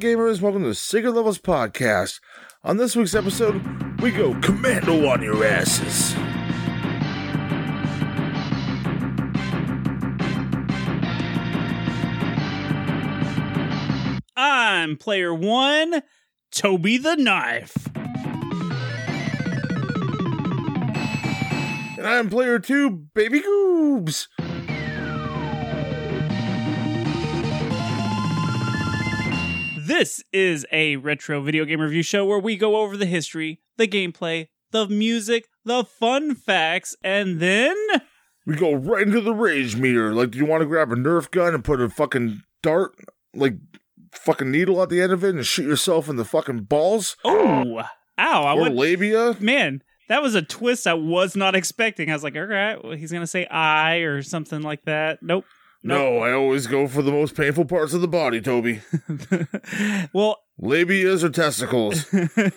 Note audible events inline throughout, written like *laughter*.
Gamers. Welcome to the Secret Levels Podcast. On this week's episode, we go commando on your asses. I'm player one, Toby the Knife. And I'm player two, Baby Goobs. This is a retro video game review show where we go over the history, the gameplay, the music, the fun facts, and then We go right into the rage meter. Like, do you want to grab a Nerf gun and put a fucking dart, like, fucking needle at the end of it and shoot yourself in the fucking balls? oh, ow! I or went, labia? man, that was a twist I was not expecting. I was like, all right, well, he's gonna say I or something like that. Nope. No, I always go for the most painful parts of the body, Toby. *laughs* well, Labias or testicles.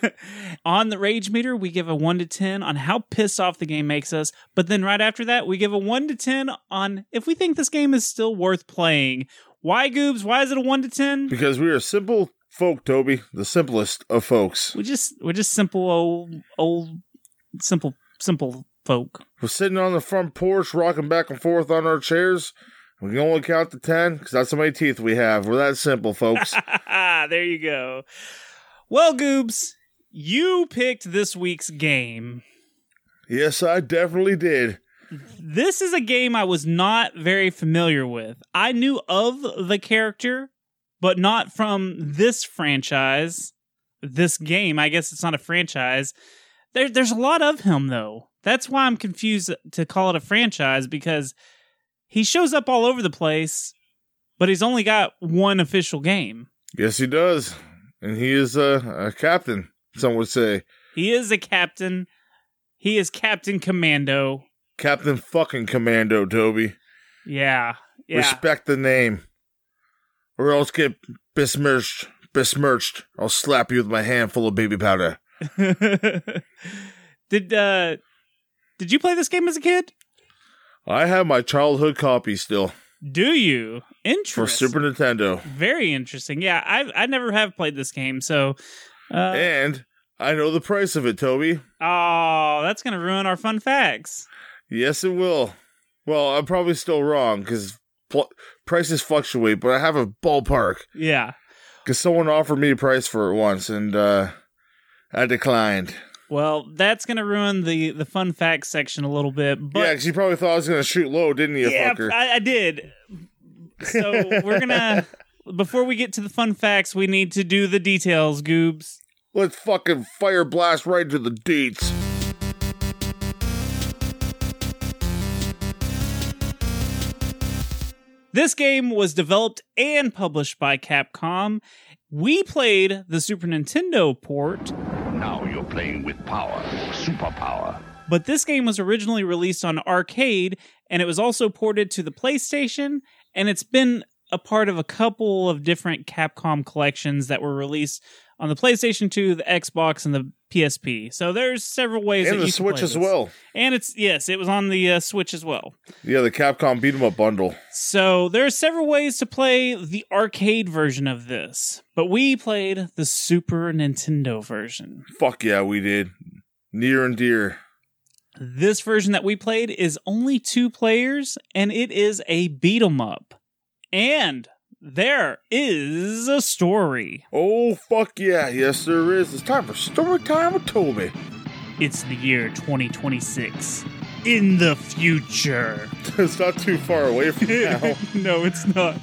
*laughs* on the rage meter, we give a 1 to 10 on how pissed off the game makes us. But then right after that, we give a 1 to 10 on if we think this game is still worth playing. Why, Goobs? Why is it a 1 to 10? because we are simple folk, Toby. The simplest of folks. We just we're just simple old old simple simple folk. We're sitting on the front porch, rocking back and forth on our chairs. We can only count to 10 because that's how many teeth we have. We're that simple, folks. *laughs* there you go. Well, Goobs, you picked this week's game. yes, I definitely did. This is a game I was not very familiar with. I knew of the character, but not from this franchise. This game, I guess it's not a franchise. There, there's a lot of him though. That's why I'm confused to call it a franchise because he shows up all over the place, but he's only got one official game. Yes, he does. And he is a, a captain, some would say. He is a captain. He is Captain Commando. Captain fucking Commando, Toby. Yeah. Yeah. Respect the name. Or else get besmirched. Besmirched. I'll slap you with my hand full of baby powder. *laughs* did uh did you play this game as a kid? I have my childhood copy still Do you? for Super Nintendo. Very interesting. Yeah, I I never have played this game, so uh And I know the price of it, Toby. oh, that's gonna ruin our fun facts. Yes, it will. Well, I'm probably still wrong because pl- prices fluctuate, but I have a ballpark Yeah. because someone offered me a price for it once, and uh, I declined. Well, that's gonna ruin the the fun facts section a little bit. But yeah, because you probably thought I was going to shoot low, didn't you, yeah, fucker? I, I did. So we're gonna *laughs* before we get to the fun facts, we need to do the details, Goobs. Let's fucking fire blast right into the deets. This game was developed and published by Capcom. We played the Super Nintendo port, playing with power, superpower. but this game was originally released on arcade and it was also ported to the PlayStation and it's been a part of a couple of different Capcom collections that were released on the PlayStation 2, the Xbox, and the PSP. So there's several ways and the Switch play as well. And it's yes, it was on the uh, Switch as well. Yeah, the Capcom beat 'em up bundle. So there are several ways to play the arcade version of this, but we played the Super Nintendo version. Fuck yeah, we did. Near and dear. This version that we played is only two players, and it is a beat 'em up. And there is a story. Oh fuck yeah, yes there is. It's time for story time with Toby. It's the year 2026. In the future. *laughs* it's not too far away from *laughs* now. no, it's not.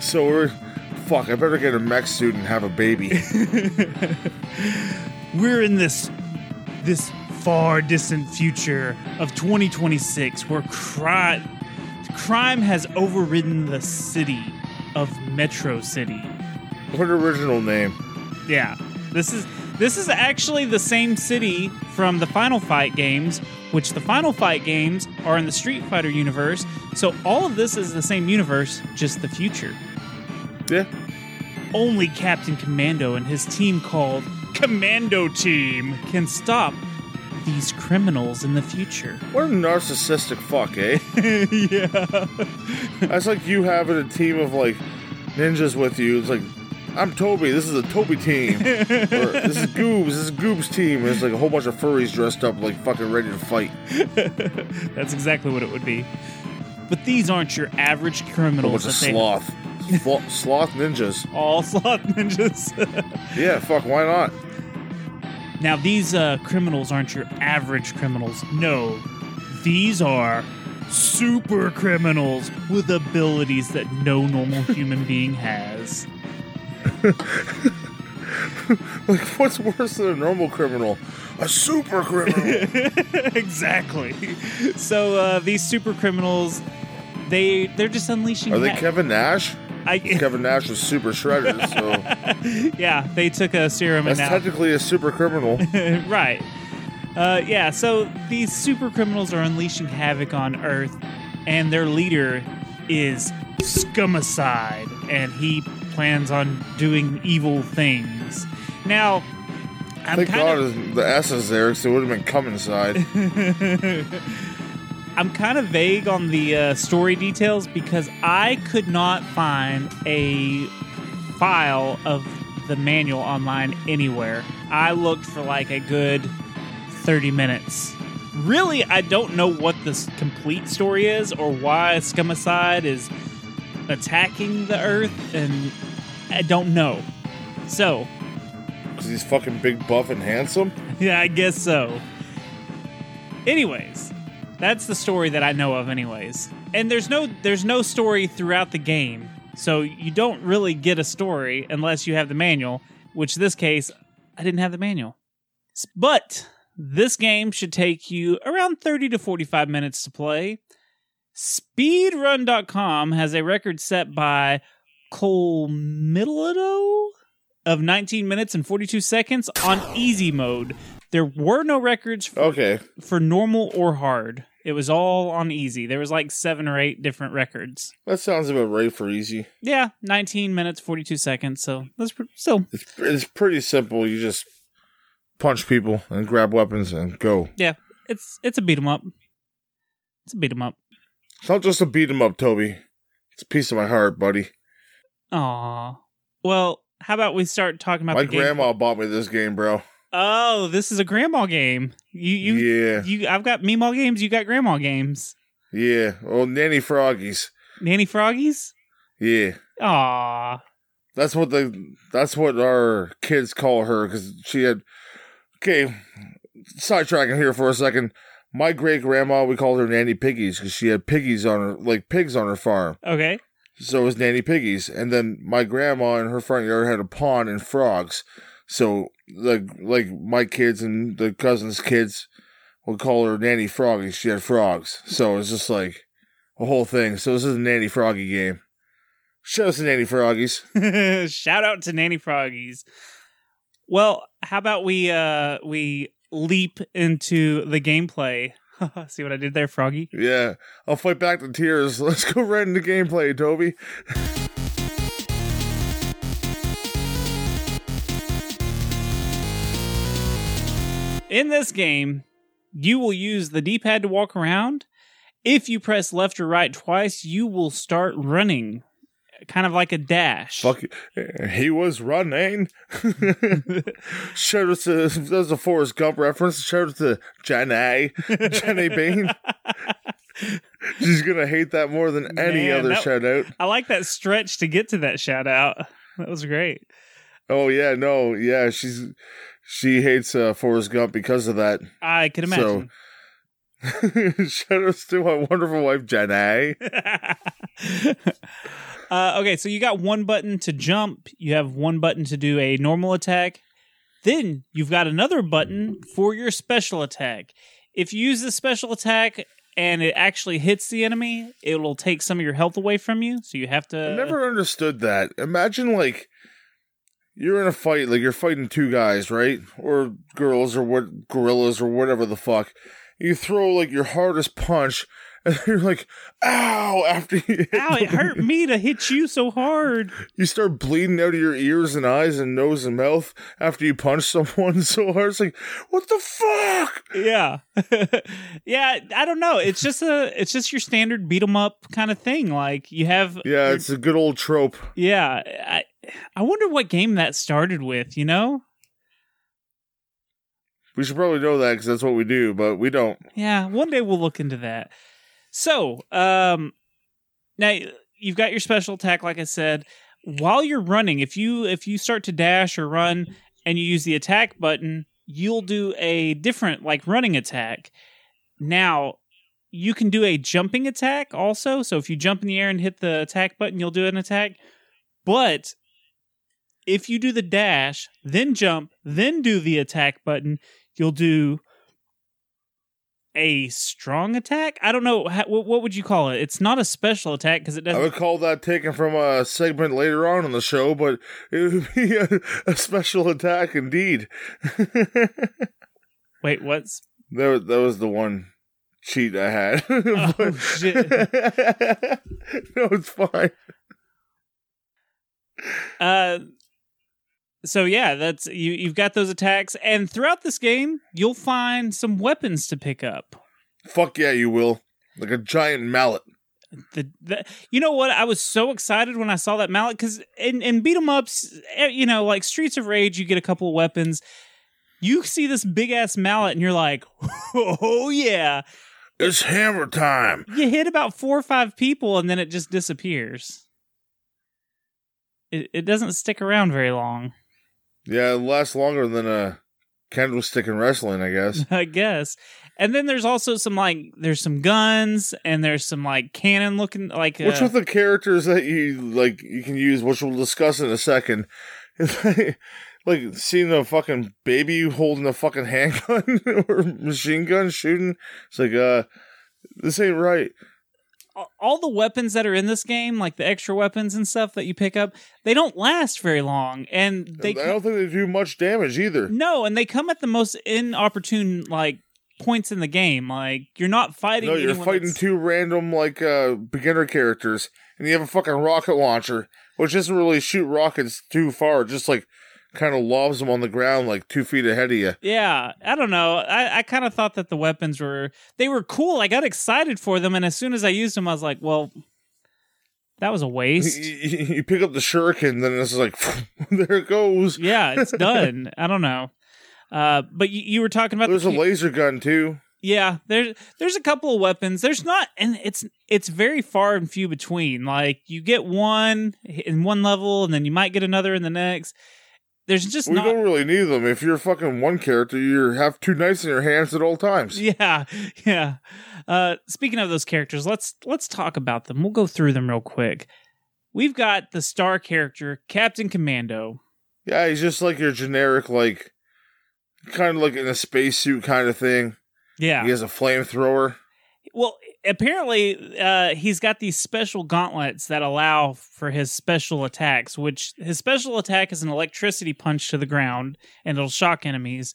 so we're fuck. I better get a mech suit and have a baby. *laughs* We're in this this far distant future of 2026 where crime crime has overridden the city of Metro City. what original name? Yeah. This is this is actually the same city from the Final Fight games, which the Final Fight games are in the Street Fighter universe. So all of this is the same universe, just the future. Yeah. Only Captain Commando and his team called Commando Team can stop these criminals in the future. What a narcissistic fuck, eh? *laughs* yeah. That's like you having a team of like ninjas with you. It's like, I'm Toby. This is a Toby team. *laughs* or, this is Goobs. This is Goobs team. And it's like a whole bunch of furries dressed up like fucking ready to fight. *laughs* That's exactly what it would be. But these aren't your average A criminals. bunch of that sloth. Sloth ninjas. All sloth ninjas. Yeah, fuck, why not? Now, these uh, criminals aren't your average criminals. No, these are super criminals with abilities that no normal *laughs* human being has. *laughs* Like, what's worse than a normal criminal? A super criminal. *laughs* exactly. So uh, these super criminals, they they're just unleashing. Are they ha- Kevin Nash? I, *laughs* Kevin Nash was super shredded, so *laughs* yeah, they took a serum that's and now technically a super criminal. *laughs* right. Uh, yeah, so these super criminals are unleashing havoc on Earth, and their leader is Scumicide, and he plans on doing evil things. Now, I'm Thank kind God of the S is there, because it would have been come inside. I'm kind of vague on the uh, story details because I could not find a file of the manual online anywhere. I looked for like a good 30 minutes. Really, I don't know what this complete story is or why Scumicide is attacking the Earth, and I don't know. So, Because he's fucking big, buff, and handsome. yeah, I guess so. Anyways, that's the story that I know of anyways. And there's no there's no story throughout the game. So you don't really get a story unless you have the manual, which this case I didn't have the manual. But this game should take you around 30 to 45 minutes to play. Speedrun.com has a record set by Cole Middledo of 19 minutes and 42 seconds on easy mode. There were no records for, Okay. for normal or hard. It was all on easy. There was like seven or eight different records. That sounds about right for easy. Yeah, 19 minutes 42 seconds. So that's pr- still It's, it's pretty simple. You just punch people and grab weapons and go. yeah. It's it's a beat 'em up. It's a beat 'em up. It's not just a beat 'em up, Toby. It's a piece of my heart, buddy. Aw. Well, how about we start talking about My the game? grandma bought me this game, bro. Oh, this is a grandma game. You you yeah, you. I've got Meemaw games. You got grandma games. yeah. Oh, nanny froggies. Nanny Froggies. Yeah, Aw. that's what the that's what our kids call her because she had. Okay, sidetracking here for a second. My great grandma, we called her Nanny Piggies because she had piggies on her, like pigs on her farm. Okay. So it was Nanny Piggies. And then my grandma in her front yard had a pond and frogs. So like like my kids and the cousins' kids would call her Nanny Froggy. She had frogs. So it's just like a whole thing. So this is a Nanny Froggy game. Shout out to Nanny Froggies. *laughs* Shout out to Nanny Froggies. Well, how about we uh we leap into the gameplay? *laughs* See what I did there, Froggy? Yeah. I'll fight back the tears. *laughs* Let's go right into gameplay, Toby. In this game, you will use the D pad to walk around. If you press left or right twice, you will start running, kind of like a dash. Fuck, he was running. *laughs* Shout out to that was a Forrest Gump reference. Shout out to Jenny, *laughs* Jenny Bean. She's gonna hate that more than any Man, other that- shout out. I like that stretch to get to that shout out. That was great. Oh yeah, no, yeah, she's she hates uh, Forrest Gump because of that. I can imagine. So, *laughs* Shout to my wonderful wife Jenny. *laughs* uh, okay, so you got one button to jump. You have one button to do a normal attack. Then you've got another button for your special attack. If you use the special attack and it actually hits the enemy, it'll take some of your health away from you. So you have to. I never understood that. Imagine like you're in a fight, like you're fighting two guys, right? Or girls or what gorillas or whatever the fuck. You throw like your hardest punch *laughs* and you're like, ow, after you Ow! It hurt me to hit you so hard. You start bleeding out of your ears and eyes and nose and mouth after you punch someone *laughs* so hard. It's like, what the fuck? Yeah, *laughs* yeah. I don't know. It's just a. It's just your standard beat 'em up kind of thing. Like you have. Yeah, your- it's a good old trope. Yeah, I I wonder what game that started with. You know? We should probably know that because that's what we do, but we don't. Yeah, one day we'll look into that. So, um, now you've got your special attack, like I said. While you're running, if you if you start to dash or run and you use the attack button, you'll do a different like running attack. Now, you can do a jumping attack also. So if you jump in the air and hit the attack button, you'll do an attack. But if you do the dash, then jump, then do the attack button, you'll do a strong attack. I don't know how, what, what would you call it. It's not a special attack because it doesn't. I would call that taken from a segment later on in the show, but it would *laughs* be a, a special attack indeed. *laughs* Wait, what's? That was, that was the one cheat I had. *laughs* Oh, shit. no, it's fine. Uh, so yeah, that's you. You've got those attacks, and throughout this game, you'll find some weapons to pick up. Fuck yeah, you will. Like a giant mallet. The, the you know what? I was so excited when I saw that mallet because in in beat 'em ups, eh, you know, like Streets of Rage, you get a couple of weapons. You see this big ass mallet, and you're like, *laughs* "Oh yeah!" It's hammer time. You hit about four or five people, and then it just disappears. It it doesn't stick around very long, Yeah, it lasts longer than a candlestick in wrestling, I guess. *laughs* I guess. And then there's also some like there's some guns, and there's some like cannon looking like Which uh, with the characters that you like you can use, which we'll discuss in a second. Like, *laughs* like seeing a fucking baby holding a fucking *laughs* handgun or machine gun shooting. It's like uh this ain't right. All the weapons that are in this game, like the extra weapons and stuff that you pick up, they don't last very long, and they I don't think they do much damage either. no, and they come at the most inopportune like points in the game. Like you're not fighting. No, you're fighting that's- two random like uh beginner characters and you have a fucking rocket launcher, which doesn't really shoot rockets too far, just like kind of lobs them on the ground like two feet ahead of you. Yeah, I don't know. I, I kind of thought that the weapons were they were cool. I got excited for them, and as soon as I used them, I was like, well. That was a waste. *laughs* You, you pick up the shuriken, then it's like *laughs* there it goes. yeah, it's *laughs* done. I don't know. Uh, but you, you were talking about There's the a laser gun too. Yeah, there's there's a couple of weapons. There's not, and it's it's very far and few between. Like you get one in one level, and then you might get another in the next. There's just We not. don't really need them. If you're fucking one character, you have two knives in your hands at all times. *laughs* Yeah, yeah. Uh, speaking of those characters, let's let's talk about them. We'll go through them real quick. We've got the star character, Captain Commando. Yeah, he's just like your generic, like kind of like in a spacesuit kind of thing. Yeah. He has a flamethrower. Well, apparently, uh, he's got these special gauntlets that allow for his special attacks. Which his special attack is an electricity punch to the ground, and it'll shock enemies.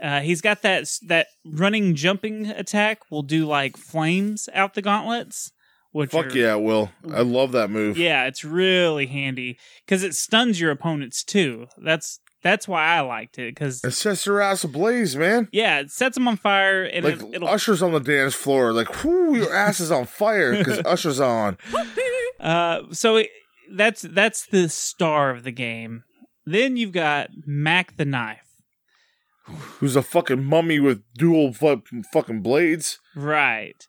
Uh, he's got that that running jumping attack. Will do like flames out the gauntlets. Which Fuck are- yeah, will. I love that move. yeah, it's really handy because it stuns your opponents too. That's that's why I liked it because It sets their ass ablaze, man. yeah, it sets them on fire and Like it, it'll Usher's on the dance floor, like, whoo, your ass is on fire because *laughs* Usher's on. Uh, so it, that's that's the star of the game. Then you've got Mack the Knife. Who's a fucking mummy with dual fu- fucking blades? Right.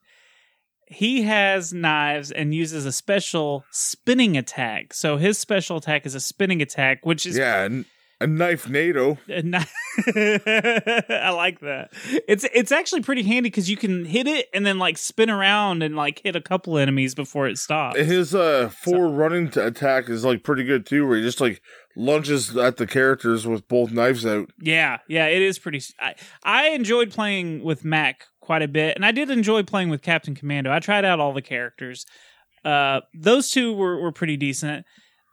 He has knives and uses a special spinning attack. So his special attack is a spinning attack, which is Yeah, and a knife NATO. a *laughs* I like that. It's it's actually pretty handy because you can hit it and then like spin around and like hit a couple enemies before it stops. His uh four running t- attack is like pretty good too, where he just like lunges at the characters with both knives out. Yeah, yeah, it is pretty. I, I enjoyed playing with Mack quite a bit, and I did enjoy playing with Captain Commando. I tried out all the characters. Uh, those two were were pretty decent.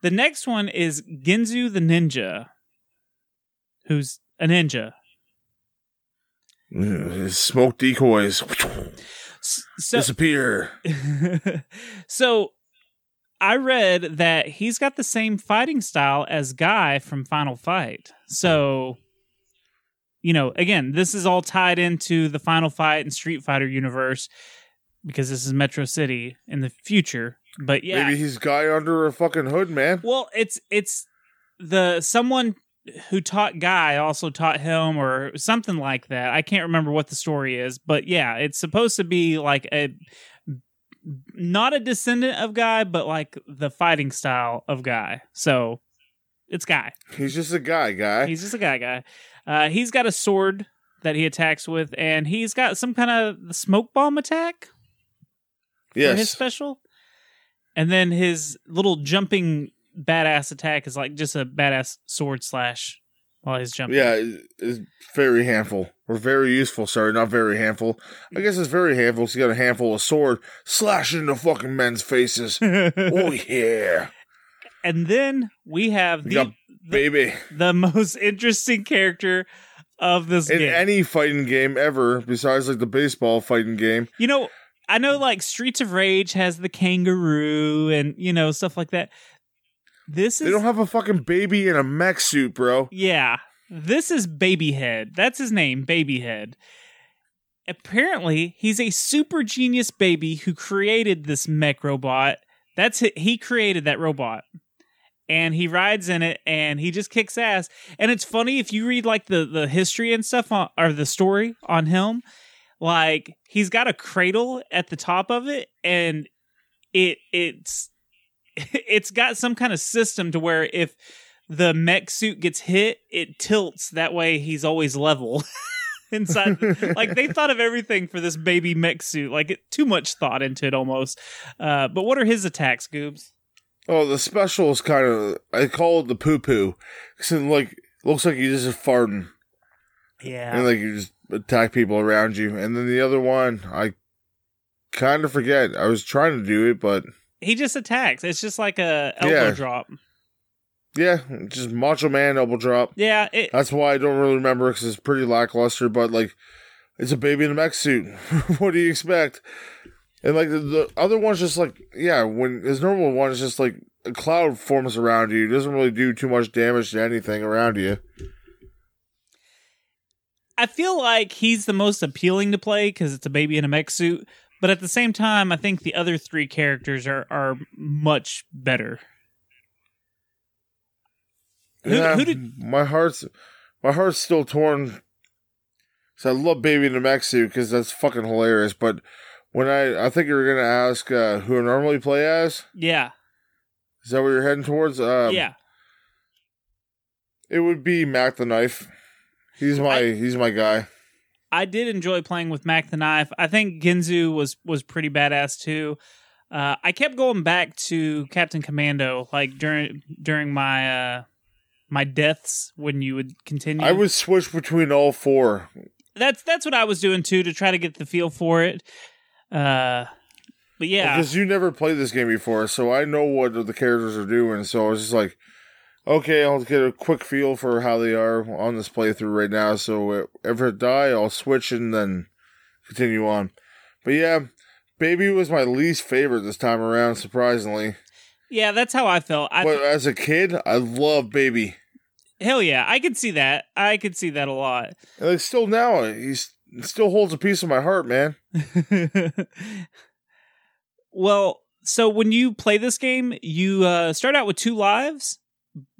The next one is Ginzu the Ninja, who's a ninja. Mm, smoke decoys So, disappear. *laughs* so I read that he's got the same fighting style as Guy from Final Fight. So, you know, again, this is all tied into the Final Fight and Street Fighter universe because this is Metro City in the future. But yeah, Maybe he's guy under a fucking hood, man. well, it's it's the someone who taught Guy also taught him or something like that. I can't remember what the story is, but yeah, it's supposed to be like a not a descendant of Guy, but like the fighting style of Guy. So it's Guy. He's just a guy, guy. He's just a guy guy. Uh, he's got a sword that he attacks with, and he's got some kind of smoke bomb attack Yes. for his special. And then his little jumping badass attack is like just a badass sword slash while he's jumping. Yeah, it's very handful. Or very useful, sorry, not very handful. I guess it's very handful. He's got a handful of sword slashing into fucking men's faces. *laughs* oh yeah. and then we have We the, Baby. the most interesting character of this In game. any fighting game ever, besides like the baseball fighting game. you know, I know like Streets of Rage has the kangaroo and you know stuff like that. This is They don't have a fucking baby in a mech suit, bro. Yeah. This is Babyhead. That's his name, Babyhead. Apparently, he's a super genius baby who created this mech robot. That's it. He created that robot. And he rides in it and he just kicks ass. And it's funny if you read like the, the history and stuff on, or the story on him, like he's got a cradle at the top of it and it it's it's got some kind of system to where if the mech suit gets hit, it tilts. That way, he's always level *laughs* inside. like they thought of everything for this baby mech suit. Like it, too much thought into it almost. Uh, but what are his attacks, Goobs? Oh, the special is kind of I call it the poo poo. Cause it, like looks like you just farting Yeah, and like you just attack people around you. And then the other one, I kind of forget. I was trying to do it, but he just attacks. It's just like a elbow Yeah. drop. yeah, just Macho Man elbow drop. Yeah, it, That's why I don't really remember because it's pretty lackluster. But like, it's a baby in a mech suit. *laughs* what do you expect? And like the, the other one's just like yeah, when his normal one is just like a cloud forms around you. It doesn't really do too much damage to anything around you. I feel like he's the most appealing to play because it's a baby in a mech suit. But at the same time, I think the other three characters are are much better. Who- yeah, who did- my heart's my heart's still torn. So I love Baby in the Mech Suit because that's fucking hilarious. But when I I think you were gonna ask uh, who I normally play as. Yeah, Is that what you're heading towards? Um, yeah. It would be Mack the Knife. He's my he's my guy. I did enjoy playing with Mack the Knife. I think Ginzu was was pretty badass too. Uh, I kept going back to Captain Commando like during during my uh, my deaths when you would continue. I would switch between all four. that's that's what I was doing too to try to get the feel for it. Uh, but yeah, Because you never played this game before, so I know what the characters are doing. So I was just like, okay, I'll get a quick feel for how they are on this playthrough right now. So if I die, I'll switch and then continue on. But yeah, Baby was my least favorite this time around, surprisingly. yeah, that's how I felt. I but as a kid, I love Baby. Hell yeah, I could see that. I could see that a lot. And like still now, he still holds a piece of my heart, man. *laughs* well, so when you play this game, you uh, start out with two lives,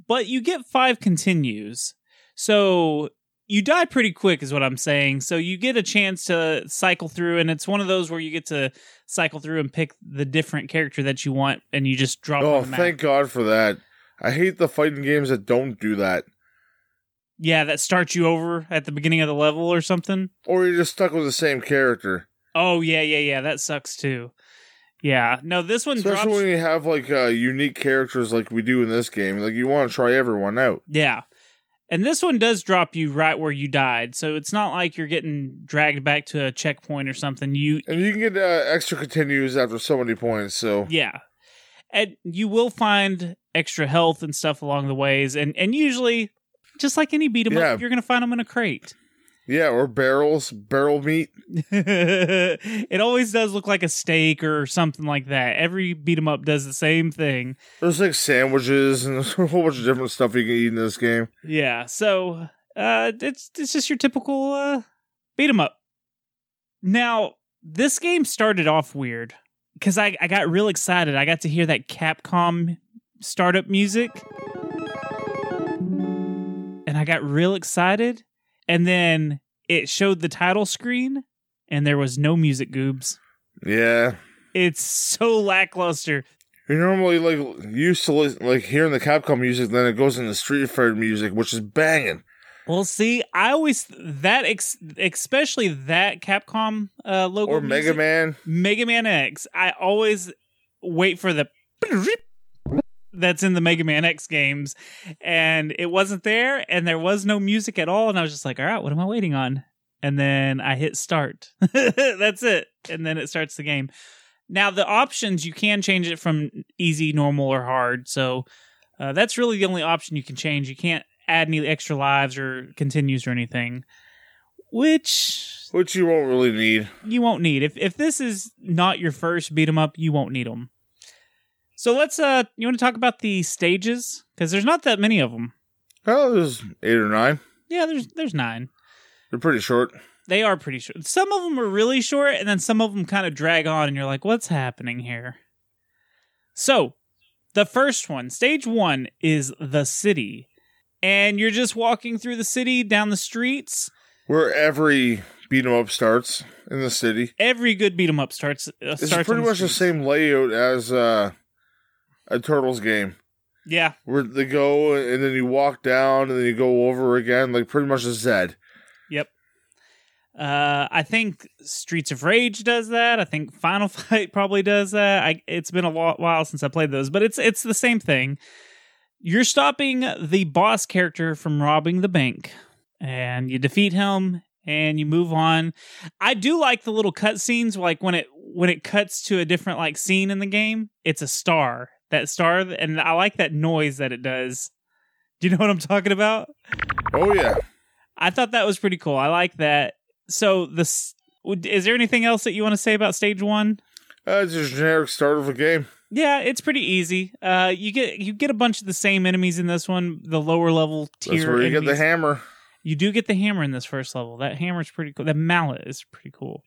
but you get five continues. So you die pretty quick, is what I'm saying. So you get a chance to cycle through, and it's one of those where you get to cycle through and pick the different character that you want, and you just drop. Oh, thank God for that. I hate the fighting games that don't do that. Yeah, that starts you over at the beginning of the level or something. Or you're just stuck with the same character. Oh yeah, yeah, yeah. That sucks too. Yeah. No, this one Especially drops. when you have like uh, unique characters like we do in this game. Like you want to try everyone out. Yeah. And this one does drop you right where you died. So it's not like you're getting dragged back to a checkpoint or something. You And you can get uh, extra continues after so many points. So yeah. And you will find extra health and stuff along the ways and and usually just like any beat 'em Yeah. up, you're going to find them in a crate. Yeah, or barrels, barrel meat. *laughs* it always does look like a steak or something like that. Every beat 'em up does the same thing. There's like sandwiches and there's *laughs* a whole bunch of different stuff you can eat in this game. Yeah, so uh it's it's just your typical uh beat 'em up. Now, this game started off weird cuz I I got real excited. I got to hear that Capcom startup music. And I got real excited and then it showed the title screen and there was no music goobs. Yeah. It's so lackluster. You're normally like used to listen, like hearing the Capcom music, then it goes into Street Fighter music, which is banging. Well, see, I always that ex- especially that Capcom uh, logo Or Mega music- Man. Mega Man X. I always wait for the that's in the Mega Man X games, and it wasn't there, and there was no music at all, and I was just like, all right, what am I waiting on? And then I hit start. *laughs* that's it, and then it starts the game. Now the options you can change it from easy, normal, or hard. So uh, that's really the only option you can change. You can't add any extra lives or continues or anything, which Which you won't really need. you won't need. If if this is not your first beat 'em up, you won't need them. So let's uh you want to talk about the stages cuz there's not that many of them. Oh, there's eight or nine. Yeah, there's there's 9. They're pretty short. They are pretty short. Some of them are really short and then some of them kind of drag on and you're like what's happening here? So, the first one, stage 1 is the city. And you're just walking through the city down the streets. Where every beat 'em up starts in the city. Every good beat 'em up starts uh, It's starts pretty on the much the same layout as uh, a Turtles game. Yeah, Where they go and then you walk down and then you go over again, like pretty much a Zed. Yep. Uh, I think Streets of Rage does that. I think Final *laughs* Fight probably does that. I, it's been a lot, while since I played those, but it's it's the same thing. You're stopping the boss character from robbing the bank, and you defeat him, and you move on. I do like the little cutscenes, like when it when it cuts to a different like scene in the game. It's a star, that star, and I like that noise that it does. Do you know what I'm talking about? Oh yeah. I thought that was pretty cool. I like that. So this is there anything else that you want to say about stage one? Uh, it's just a generic start of a game. Yeah, it's pretty easy. Uh, you get you get a bunch of the same enemies in this one. The lower level tier. That's where you get the hammer. You do get the hammer in this first level. That hammer's pretty cool. That mallet is pretty cool.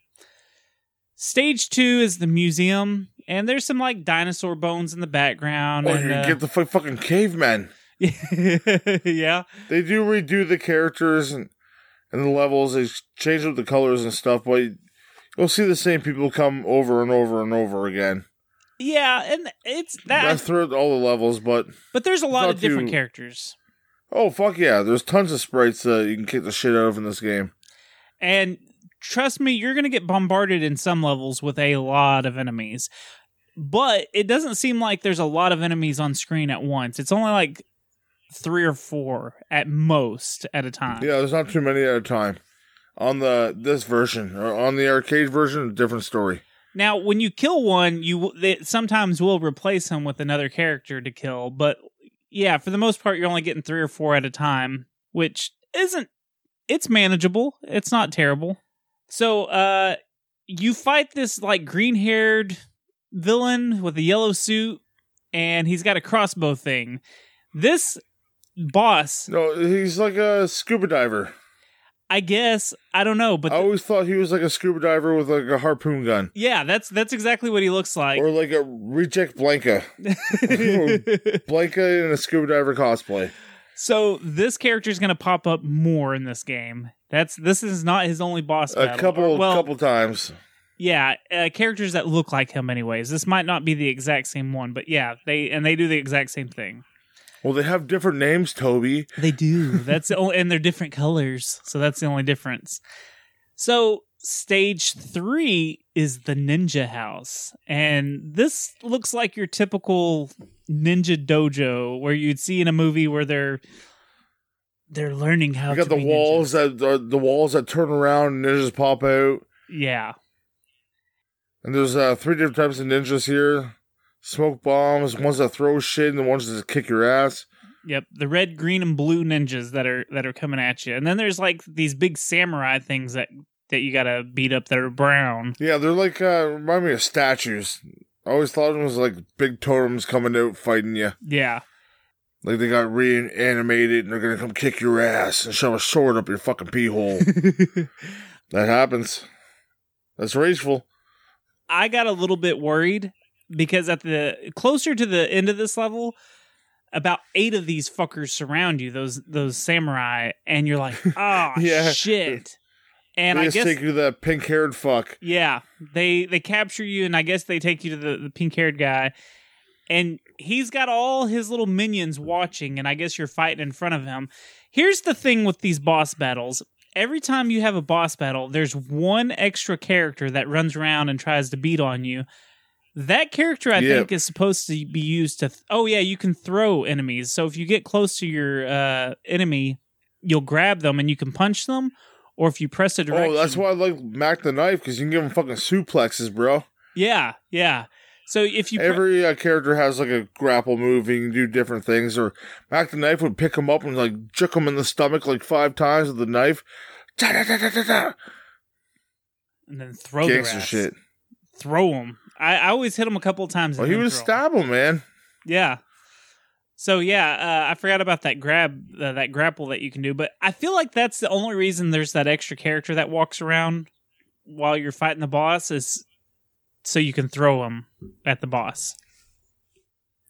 Stage two is the museum, and there's some like dinosaur bones in the background. Or and, you uh, get the fu- fucking cavemen. *laughs* yeah, They do redo the characters and and the levels. They change up the colors and stuff, but you'll see the same people come over and over and over again. yeah, and it's that. That's through all the levels, but but there's a lot of different too- characters. oh fuck yeah, there's tons of sprites that you can kick the shit out of in this game. And trust me, you're going to get bombarded in some levels with a lot of enemies. But it doesn't seem like there's a lot of enemies on screen at once. It's only like three or four at most at a time. Yeah, there's not too many at a time. On the this version or on the arcade version, a different story. Now, when you kill one, you sometimes will replace him with another character to kill, but yeah, for the most part you're only getting 3 or 4 at a time, which isn't it's manageable. It's not terrible. So, uh you fight this like green-haired villain with a yellow suit and he's got a crossbow thing. This boss. No, he's like a scuba diver. I guess I don't know, but I always thought he was like a scuba diver with like a harpoon gun. yeah, that's that's exactly what he looks like. Or like a reject Blanka. *laughs* *laughs* Blanka in a scuba diver cosplay. So this character is going to pop up more in this game. That's this is not his only boss battle. A couple well, couple times. yeah, uh, characters that look like him. Anyways, this might not be the exact same one, but yeah, they and they do the exact same thing. Well, they have different names, Toby. They do. That's the only, and they're different colors, so that's the only difference. So stage three is the ninja house, and this looks like your typical ninja dojo where you'd see in a movie where they're they're learning how You got to the walls ninjas. that are the walls that turn around and ninjas pop out. Yeah, And there's uh, three different types of ninjas here. Smoke bombs, ones that throw shit, and the ones that kick your ass. Yep, the red, green, and blue ninjas that are that are coming at you, and then there's like these big samurai things that that you gotta beat up that are brown. Yeah, they're like uh, remind me of statues. I always thought it was like big totems coming out fighting you. Yeah, Like they got reanimated and they're gonna come kick your ass and shove a sword up your fucking pee hole. *laughs* that happens. That's rageful. I got a little bit worried because at the closer to the end of this level, about eight of these fuckers surround you. Those those samurai, and you're like, oh *laughs* Yeah. shit. And they I just guess take you to that pink haired fuck. Yeah, they they capture you, and I guess they take you to the, the pink haired guy, and he's got all his little minions watching, and I guess you're fighting in front of him. Here's the thing with these boss battles: every time you have a boss battle, there's one extra character that runs around and tries to beat on you. That character, I Yeah. think, is supposed to be used to. Th- oh yeah, you can throw enemies. So if you get close to your uh, enemy, you'll grab them and you can punch them. Or if you press a direction, Oh, that's why I like Mack the Knife because you can give him fucking suplexes, bro. Yeah, yeah. So if you pre- Every uh, character has like a grapple move. You can do different things. Or Mack the Knife would pick him up and like juke him in the stomach like five times with the knife. Da, da, da, da, da, da. and then throw Gangster shit. Throw them. I, I always hit him a couple of times. Well, he would stab him, man. Yeah. So yeah, uh, I forgot about that grab, uh, that grapple that you can do. But I feel like that's the only reason there's that extra character that walks around while you're fighting the boss is so you can throw him at the boss.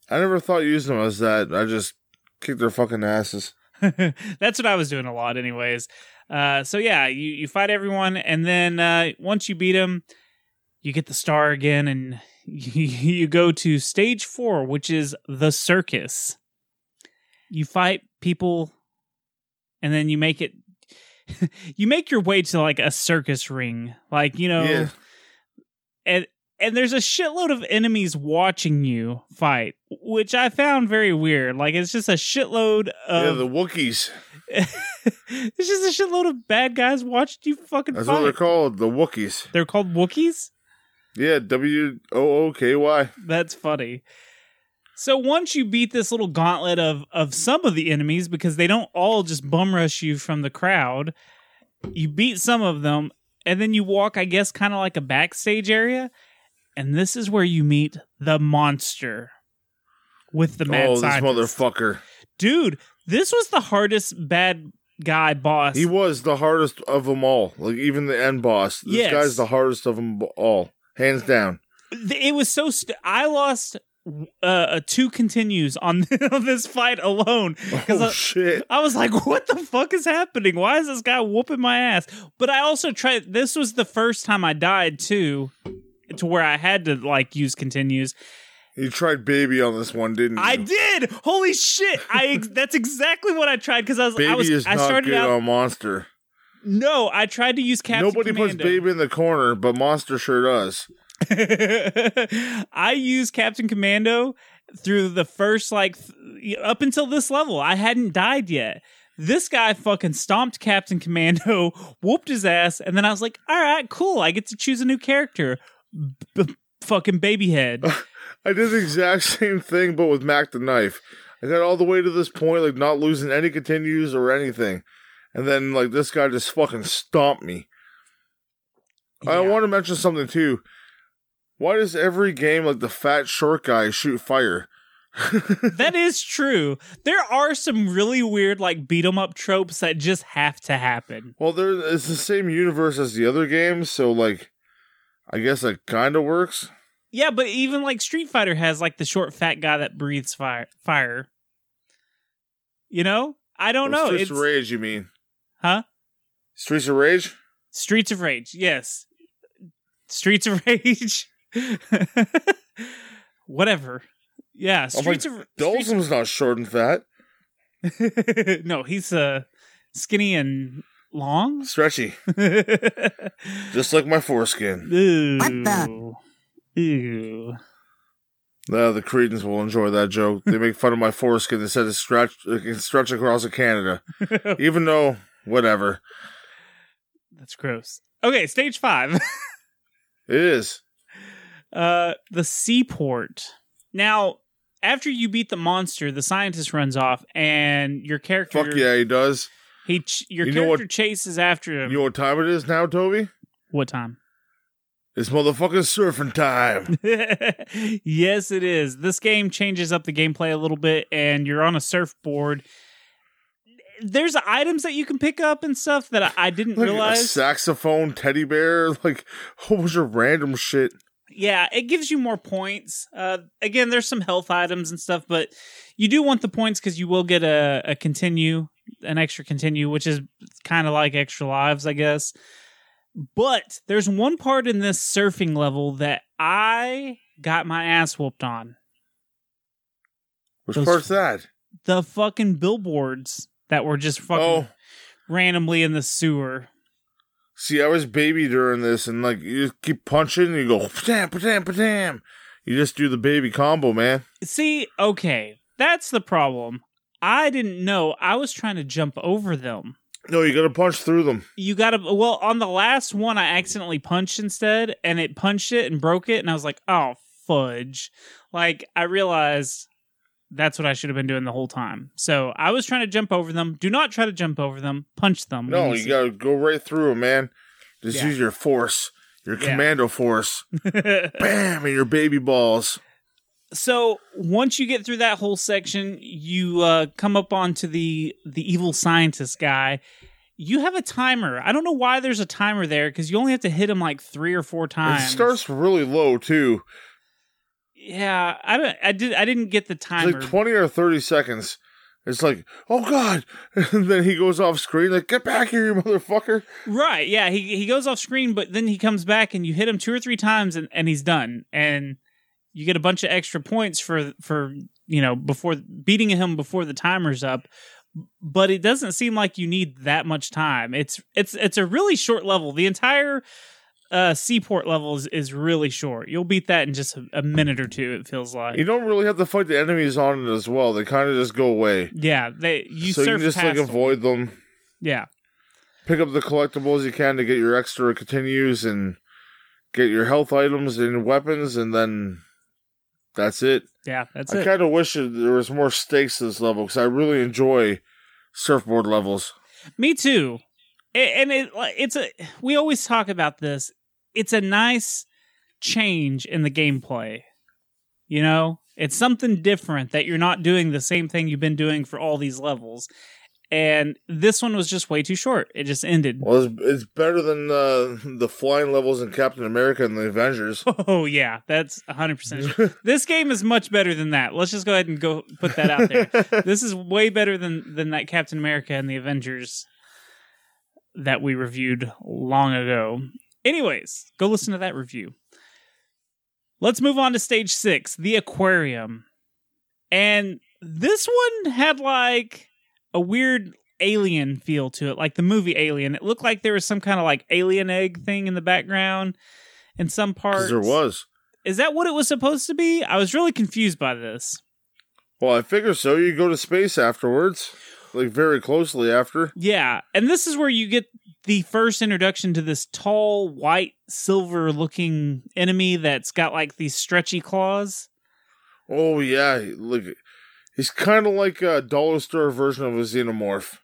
I never thought using them as that. I just kicked their fucking asses. *laughs* That's what I was doing a lot, anyways. Uh, so yeah, you you fight everyone, and then uh, once you beat them, you get the star again, and *laughs* you, go to stage four, which is the circus. You fight people, and then you make it. *laughs* you make your way to like a circus ring, like you know, Yeah. and and there's a shitload of enemies watching you fight, which I found very weird. Like it's just a shitload yeah, of the Wookiees. *laughs* it's just a shitload of bad guys watching you fucking That's fight. what they're called. The Wookiees. They're called Wookiees? Yeah, W O O K Y. That's funny. So once you beat this little gauntlet of of some of the enemies, because they don't all just bum rush you from the crowd, you beat some of them, and then you walk, I guess, kind of like a backstage area, and this is where you meet the monster with the mad Oh, this scientist. motherfucker. Dude, this was the hardest bad guy boss. He was the hardest of them all. Like even the end boss. This Yes. guy's the hardest of them all, hands down. it was so st- I lost uh, two continues on, *laughs* on this fight alone Oh I, shit! I was like, *laughs* "What the fuck is happening? Why is this guy whooping my ass?" But I also tried. This was the first time I died too, to where I had to like use continues. You tried baby on this one, didn't you? I did. Holy shit! I *laughs* that's exactly what I tried because I was Baby I was is I not started good out. on Monster. No, I tried to use Captain Nobody puts Commando. baby in the corner, but Monster sure does. *laughs* I used Captain Commando through the first like th- up until this level. I hadn't died yet. This guy fucking stomped Captain Commando, *laughs* whooped his ass, and then I was like, "All right, cool. I get to choose a new character." B- fucking baby head. *laughs* I did the exact same thing, but with Mack the knife. I got all the way to this point, like not losing any continues or anything, and then like this guy just fucking stomped me. I want to mention something too. Why does every game like the fat short guy shoot fire? *laughs* that is true. There are some really weird like beat 'em up tropes that just have to happen. Well, there it's the same universe as the other games, so like, I guess it kind of works. Yeah, but even like Street Fighter has like the short fat guy that breathes fire. Fire. You know, I don't know. Streets It's Rage, you mean? Huh? Streets of Rage? Streets of Rage. Yes. Streets of *laughs* Rage. Whatever. Yeah, I'm like, Streets of Streets Dhalsim's not short and fat, *laughs* No, he's uh skinny and long. stretchy, *laughs* just like my foreskin. Ooh. What the? Ooh. Uh, the Cretans will enjoy that joke. They make fun of my foreskin. They said it's stretch, it can stretch across Canada, even though whatever That's gross. Okay, stage five. *laughs* it is. Uh, the seaport. Now, after you beat the monster, the scientist runs off, and your character. Fuck yeah, he does. He ch- your You character what- chases after him. You know what time it is now, Toby? what time? It's motherfucking surfing time. *laughs* yes, it is. This game changes up the gameplay a little bit, and you're on a surfboard. There's items that you can pick up and stuff that I, I didn't Like a realize. saxophone, teddy bear, *laughs* like a whole bunch of random shit. Yeah, it gives you more points. Uh, again, there's some health items and stuff, but you do want the points because you will get a, a continue, an extra continue, which is kind of like extra lives, I guess. But there's one part in this surfing level that I got my ass whooped on. Which Those- part's that? The fucking billboards that were just fucking Oh, randomly in the sewer. see, I was baby during this, and like you just keep punching, and you go patam patam patam. You just do the baby combo, man. See, okay, that's the problem. I didn't know. I was trying to jump over them. No, you gotta punch through them. you gotta well on the last one i accidentally punched instead and it punched it and broke it and i was like oh fudge like i realized that's what i should have been doing the whole time so i was trying to jump over them do not try to jump over them punch them No, you gotta go right through them, man. Just Yeah. use your force, your Yeah. commando force. *laughs* Bam, and your baby balls. so once you get through that whole section you uh, come up onto the the evil scientist guy you have a timer i don't know why there's a timer there because you only have to hit him like three or four times. It starts really low too. Yeah i don't i did i didn't get the It's timer like twenty or thirty seconds. It's like, oh god, *laughs* and then he goes off screen. Like, get back here, you motherfucker! Right. Yeah. He he goes off screen, but then he comes back and you hit him two or three times and, and he's done. And you get a bunch of extra points for for you know before beating him before the timer's up. But it doesn't seem like you need that much time. It's it's it's a really short level. The entire uh seaport level is, really short. You'll beat that in just a, a minute or two, it feels like. You don't really have to fight the enemies on it as well. They kind of just go away. yeah, they you so you can just like them. avoid them. Yeah. Pick up the collectibles you can to get your extra continues and get your health items and weapons, and then that's it. Yeah, that's I it. I kind of wish there was more stakes to this level because I really enjoy surfboard levels. Me too. And it it's a we always talk about this. It's a nice change in the gameplay. You know, it's something different that you're not doing the same thing you've been doing for all these levels. And this one was just way too short. It just ended. Well, it's, it's better than uh, the flying levels in Captain America and the Avengers. *laughs* Oh yeah, that's 100%. *laughs* this game is much better than that. Let's just go ahead and go put that out there. *laughs* this is way better than than that Captain America and the Avengers that we reviewed long ago. Anyways, go listen to that review. Let's move on to stage 6, the aquarium. And this one had like a weird alien feel to it, like the movie Alien. It looked like there was some kind of like alien egg thing in the background in some parts. There was. Is that what it was supposed to be? I was really confused by this. Well, I figure so. You go to space afterwards, like very closely after. Yeah, and this is where you get the first introduction to this tall, white, silver looking enemy that's got like these stretchy claws. Oh yeah, look, he's kind of like a dollar store version of a xenomorph.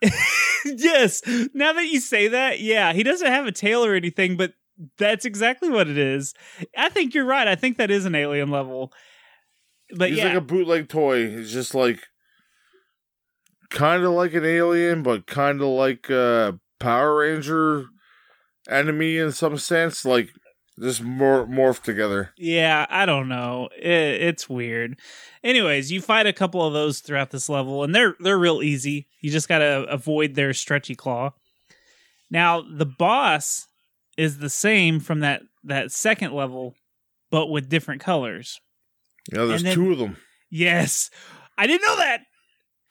*laughs* yes, now that you say that, yeah, he doesn't have a tail or anything, but that's exactly what it is. I think you're right. I think that is an alien level. but He's yeah, like a bootleg toy. He's just like kind of like an alien, but kind of like a Power Ranger enemy in some sense. Like just more morphed together. Yeah, I don't know. It, it's weird. Anyways, you fight a couple of those throughout this level, and they're they're real easy. You just gotta avoid their stretchy claw. Now the boss is the same from that that second level, but with different colors. Yeah, there's then- two of them. Yes, I didn't know that.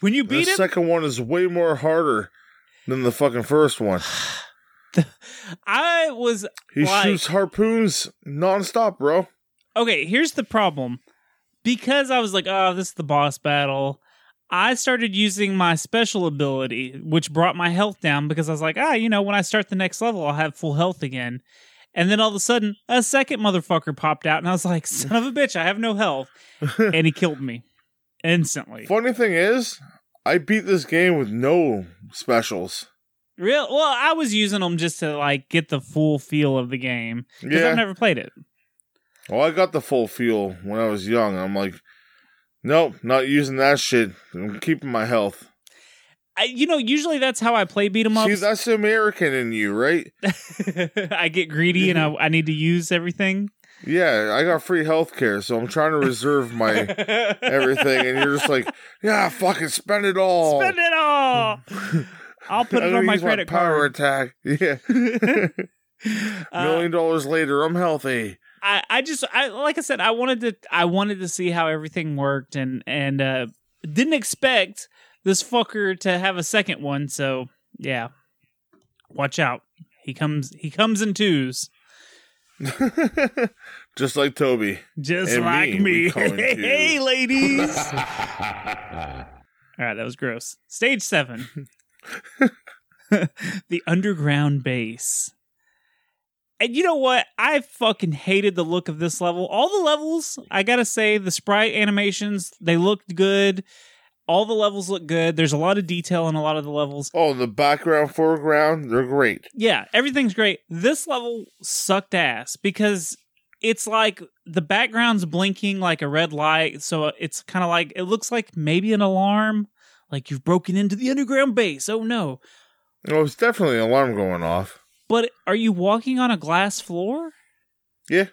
When you The beat him, second one is way more harder than the fucking first one. *sighs* I was He Like- shoots harpoons nonstop, bro. okay, here's the problem. Because I was like, oh, this is the boss battle, I started using my special ability, which brought my health down because I was like, ah, you know, when I start the next level, I'll have full health again. And then all of a sudden, a second motherfucker popped out, and I was like, *laughs* son of a bitch, I have no health. *laughs* and he killed me instantly. Funny thing is, I beat this game with no specials. Real well, I was using them just to like get the full feel of the game because Yeah. I've never played it. Well, I got the full feel when I was young. I'm like, nope, not using that shit. I'm keeping my health. I, you know, usually that's how I play beat 'em up. See, ups. that's American in you, right? *laughs* I get greedy and I, I need to use everything. Yeah, I got free health care, so I'm trying to reserve my *laughs* everything, and you're just like, yeah, fucking spend it all. Spend it all. *laughs* I'll put it on my credit power card. attack. *laughs* Yeah, Uh, million dollars later, I'm healthy. I, I just I like I said I wanted to I wanted to see how everything worked and and uh didn't expect this fucker to have a second one so yeah watch out he comes he comes in twos just like Toby. just And like me, me we come in hey, ladies *laughs* all right that was gross stage 7 *laughs* *laughs* the underground base and you know what? I fucking hated the look of this level. All the levels, I gotta say, the sprite animations, they looked good. All the levels look good. There's a lot of detail in a lot of the levels. Oh, the background, foreground, they're great. Yeah, everything's great. This level sucked ass because it's like the background's blinking like a red light. So it's kind of like, it looks like maybe an alarm, like you've broken into the underground base. Oh no. Oh, it's definitely an alarm going off. But are you walking on a glass floor? Yeah.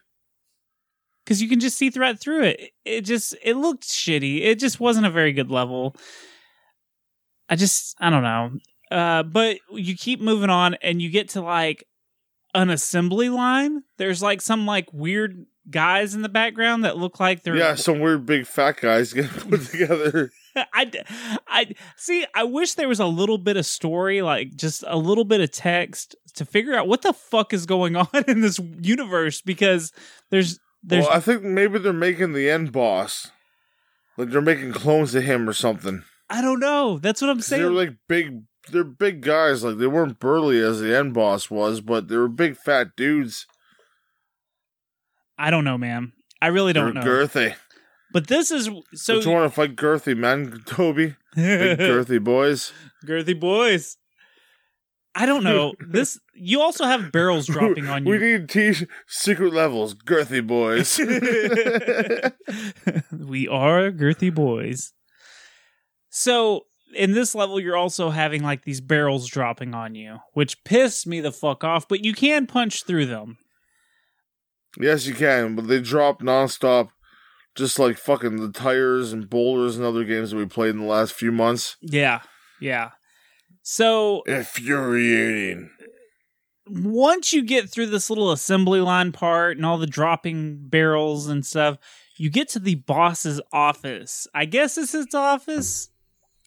because you can just see right through it. It just it looked shitty. It just wasn't a very good level. I just I don't know. Uh, but you keep moving on, and you get to like an assembly line. There's like some like weird guys in the background that look like they're Yeah, some weird big fat guys get *laughs* put *laughs* together. I, I see. I wish there was a little bit of story, like just a little bit of text to figure out what the fuck is going *laughs* on in this universe because there's there's well, I think maybe they're making the end boss. Like they're making clones of him or something. I don't know. That's what I'm saying. They're like big. They're big guys. Like they weren't burly as the end boss was, but they were big fat dudes. I don't know, man. I really They're don't know. girthy. But this is so Don't you want to fight girthy man, *laughs* Toby? Big *laughs* girthy boys. girthy boys. I don't know. *laughs* This you also have barrels dropping on you. We need T secret levels, girthy boys. we are girthy boys. So in this level, you're also having like these barrels dropping on you, which pissed me the fuck off. But you can punch through them. yes, you can, but they drop nonstop, just like fucking the tires and boulders and other games that we played in the last few months. Yeah, yeah. So Infuriating. once you get through this little assembly line part and all the dropping barrels and stuff, you get to the boss's office. I guess it's his office.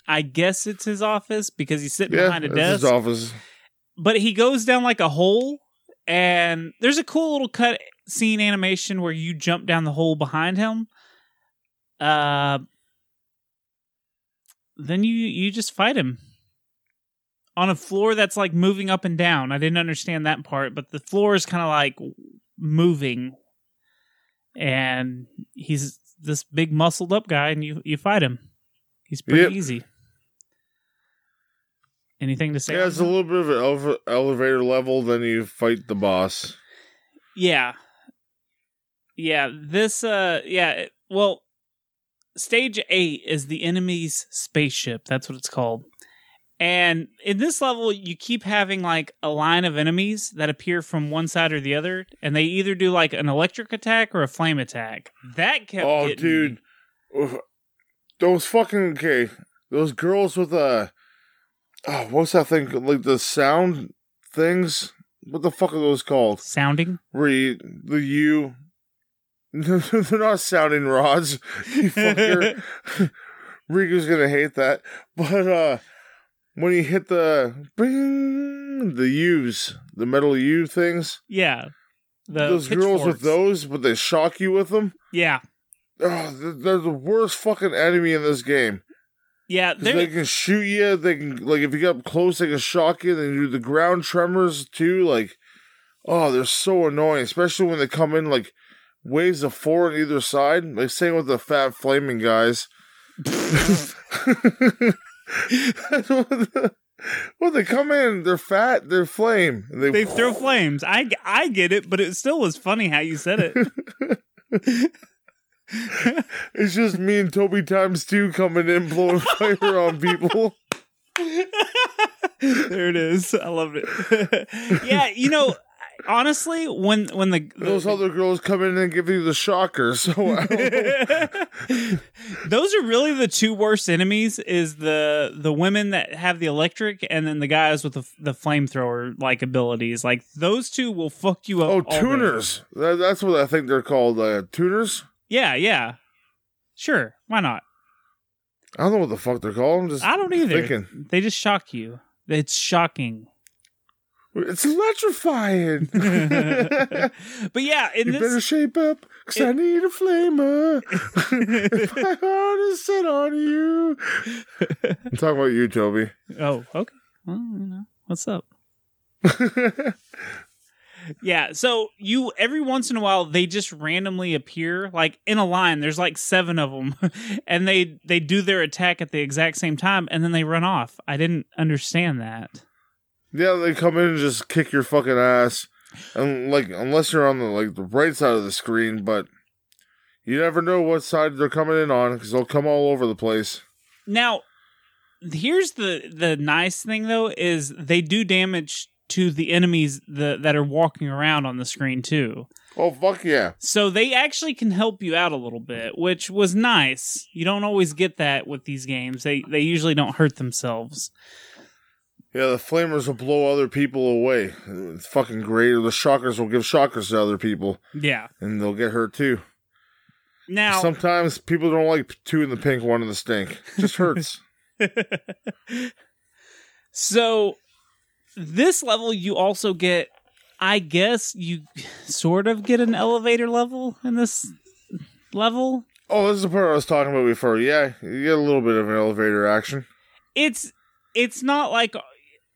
I guess it's his office because he's sitting Yeah, behind a that's his desk. office. But he goes down like a hole, and there's a cool little cut scene animation where you jump down the hole behind him. Uh, then you you just fight him on a floor that's like moving up and down. I didn't understand that part, but the floor is kind of like moving, and he's this big muscled up guy, and you you fight him. He's pretty Yep. easy. Anything to say? Yeah, it's a little bit of an elev- elevator level, then you fight the boss. Yeah. Yeah, this uh yeah, it- well stage eight is the enemy's spaceship. That's what it's called. And in this level, you keep having like a line of enemies that appear from one side or the other, and they either do like an electric attack or a flame attack. That kept. Oh, dude, me. Those fucking okay, those girls with uh, oh, what's that thing like the sound things? What the fuck are those called? sounding. You, the U, *laughs* they're not sounding rods. *laughs* You fucker. *laughs* Riku's gonna hate that, but uh, when you hit the bing, the U's, the metal U things, Yeah, the those girls with those, but they shock you with them. Yeah, Oh, they're the worst fucking enemy in this game. Yeah. they're- can shoot you. They can like if you get up close, they can shock you. They do the ground tremors too. Like, oh, they're so annoying, especially when they come in like waves of four on either side. Like same with the fat flaming guys. *laughs* well, they come in, they're fat, they're flame. and They, they throw flames. I I get it, but it still was funny how you said it. *laughs* It's just me and Toby times two coming in, blowing *laughs* fire on people. there it is. I love it. *laughs* yeah, you know, honestly, when when the, the- Those other girls come in and give you the shocker. So I don't know. *laughs* those are really the two worst enemies is the the women that have the electric and then the guys with the the flamethrower like abilities like those two will fuck you up Oh, tuners. That, that's what I think they're called. Uh, tuners. Yeah yeah sure why not I don't know what the fuck they're called. I'm just i don't either thinking. they just shock you it's shocking It's electrifying. *laughs* *laughs* but yeah in you this better shape up, cause I need a flamer. *laughs* if my heart is set on you. I'm talking about you, Toby. Oh, okay. Well, you know, what's up? Yeah, so you every once in a while they just randomly appear like in a line. There's like 7 of them *laughs* and they they do their attack at the exact same time and then they run off. I didn't understand that. Yeah, they come in and just kick your fucking ass, and like unless you're on the like the right side of the screen, but you never know what side they're coming in on because they'll come all over the place. Now, here's the the nice thing though is they do damage to the enemies the, that are walking around on the screen too. Oh fuck yeah! So they actually can help you out a little bit, which was nice. You don't always get that with these games. They they usually don't hurt themselves. Yeah, the flamers will blow other people away. It's fucking great. Or the shockers will give shockers to other people, Yeah. and they'll get hurt too. Now, Sometimes people don't like two in the pink, one in the stink. Just *laughs* hurts. *laughs* so this level you also get I guess you sort of get an elevator level in this level. oh, this is the part I was talking about before. Yeah, you get a little bit of an elevator action. It's it's not like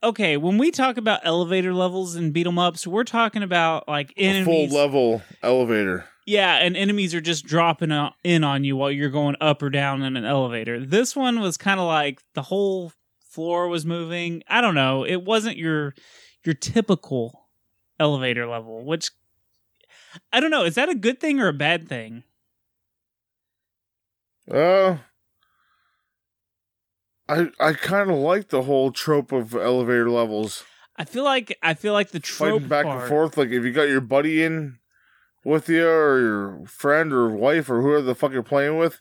okay, when we talk about elevator levels and beat 'em ups, we're talking about like full level elevator. Yeah, and enemies are just dropping in on you while you're going up or down in an elevator. This one was kind of like the whole floor was moving. I don't know. It wasn't your your typical elevator level, which I don't know. Is that a good thing or a bad thing? Uh, I I kind of like the whole trope of elevator levels, I feel like I feel like the trope fighting back part, and forth. Like if you got your buddy in with you, or your friend or wife, or whoever the fuck you're playing with,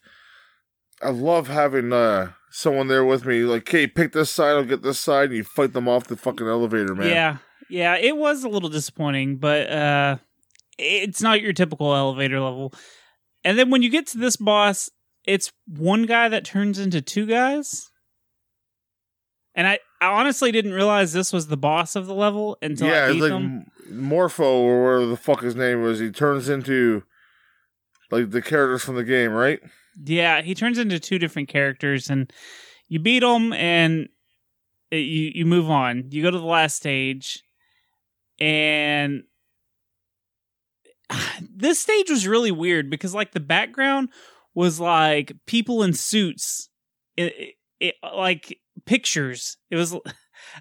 I love having uh someone there with me. Like, hey, pick this side, I'll get this side, and you fight them off the fucking elevator, man. Yeah, yeah, it was a little disappointing, but uh it's not your typical elevator level. And then when you get to this boss, it's one guy that turns into two guys. And I, I honestly didn't realize this was the boss of the level until yeah, I it's beat like them. M- Morpho or whatever the fuck his name was. He turns into like the characters from the game, right? Yeah, he turns into two different characters, and you beat him, and you you move on. You go to the last stage, and *sighs* this stage was really weird because like the background was like people in suits, it, it, it like pictures. It was. *laughs*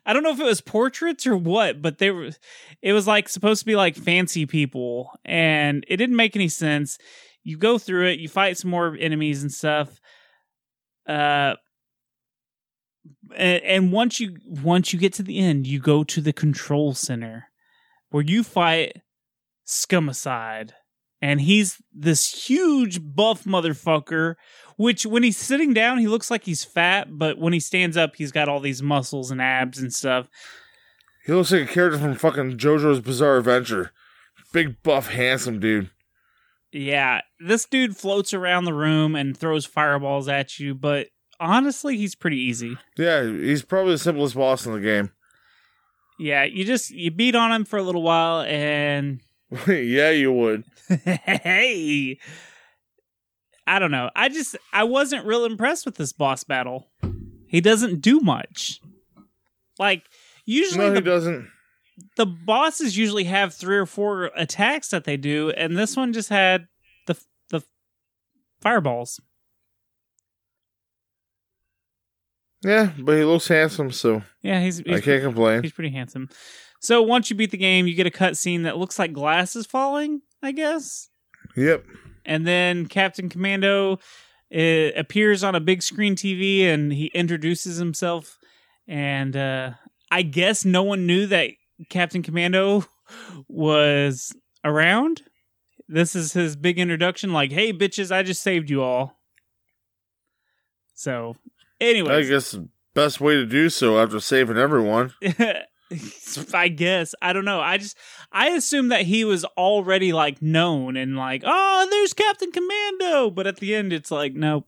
I don't know if it was portraits or what, but they were. It was like supposed to be like fancy people, and it didn't make any sense you go through it, you fight some more enemies and stuff. Uh, and, and once you once you get to the end, you go to the control center where you fight Scumocide, and he's this huge buff motherfucker. Which when he's sitting down, he looks like he's fat, but when he stands up, he's got all these muscles and abs and stuff. He looks like a character from fucking JoJo's Bizarre Adventure. Big, buff, handsome dude. Yeah, this dude floats around the room and throws fireballs at you, but honestly, he's pretty easy. Yeah, he's probably the simplest boss in the game. *laughs* Yeah, you just you beat on him for a little while and *laughs* yeah, you would. *laughs* hey. I don't know. I just I wasn't real impressed with this boss battle. He doesn't do much. Like usually No, he doesn't. The bosses usually have three or four attacks that they do and this one just had the the fireballs. Yeah, but he looks handsome, so Yeah, he's, he's I can't complain. He's pretty handsome. So once you beat the game, you get a cutscene that looks like glass is falling, I guess. Yep. And then Captain Commando uh, appears on a big screen TV and he introduces himself. And uh, I guess no one knew that Captain Commando was around. This is his big introduction like, hey, bitches, I just saved you all. So, anyway. I guess the best way to do so after saving everyone. *laughs* I guess I don't know. I just I assume that he was already like known and like, oh, there's Captain Commando. But at the end, it's like, nope,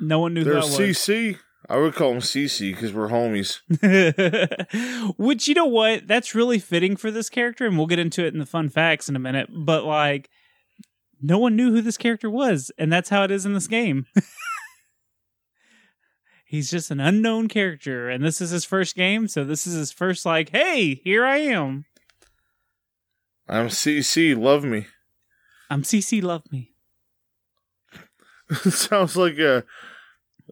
no one knew There's was. CC. I would call him CC because we're homies. *laughs* Which you know what? That's really fitting for this character, and we'll get into it in the fun facts in a minute. But like, no one knew who this character was, and that's how it is in this game. *laughs* He's just an unknown character, and this is his first game, so this is his first like, hey, here I am. I'm CC. Love me. I'm CC. Love me. *laughs* Sounds like a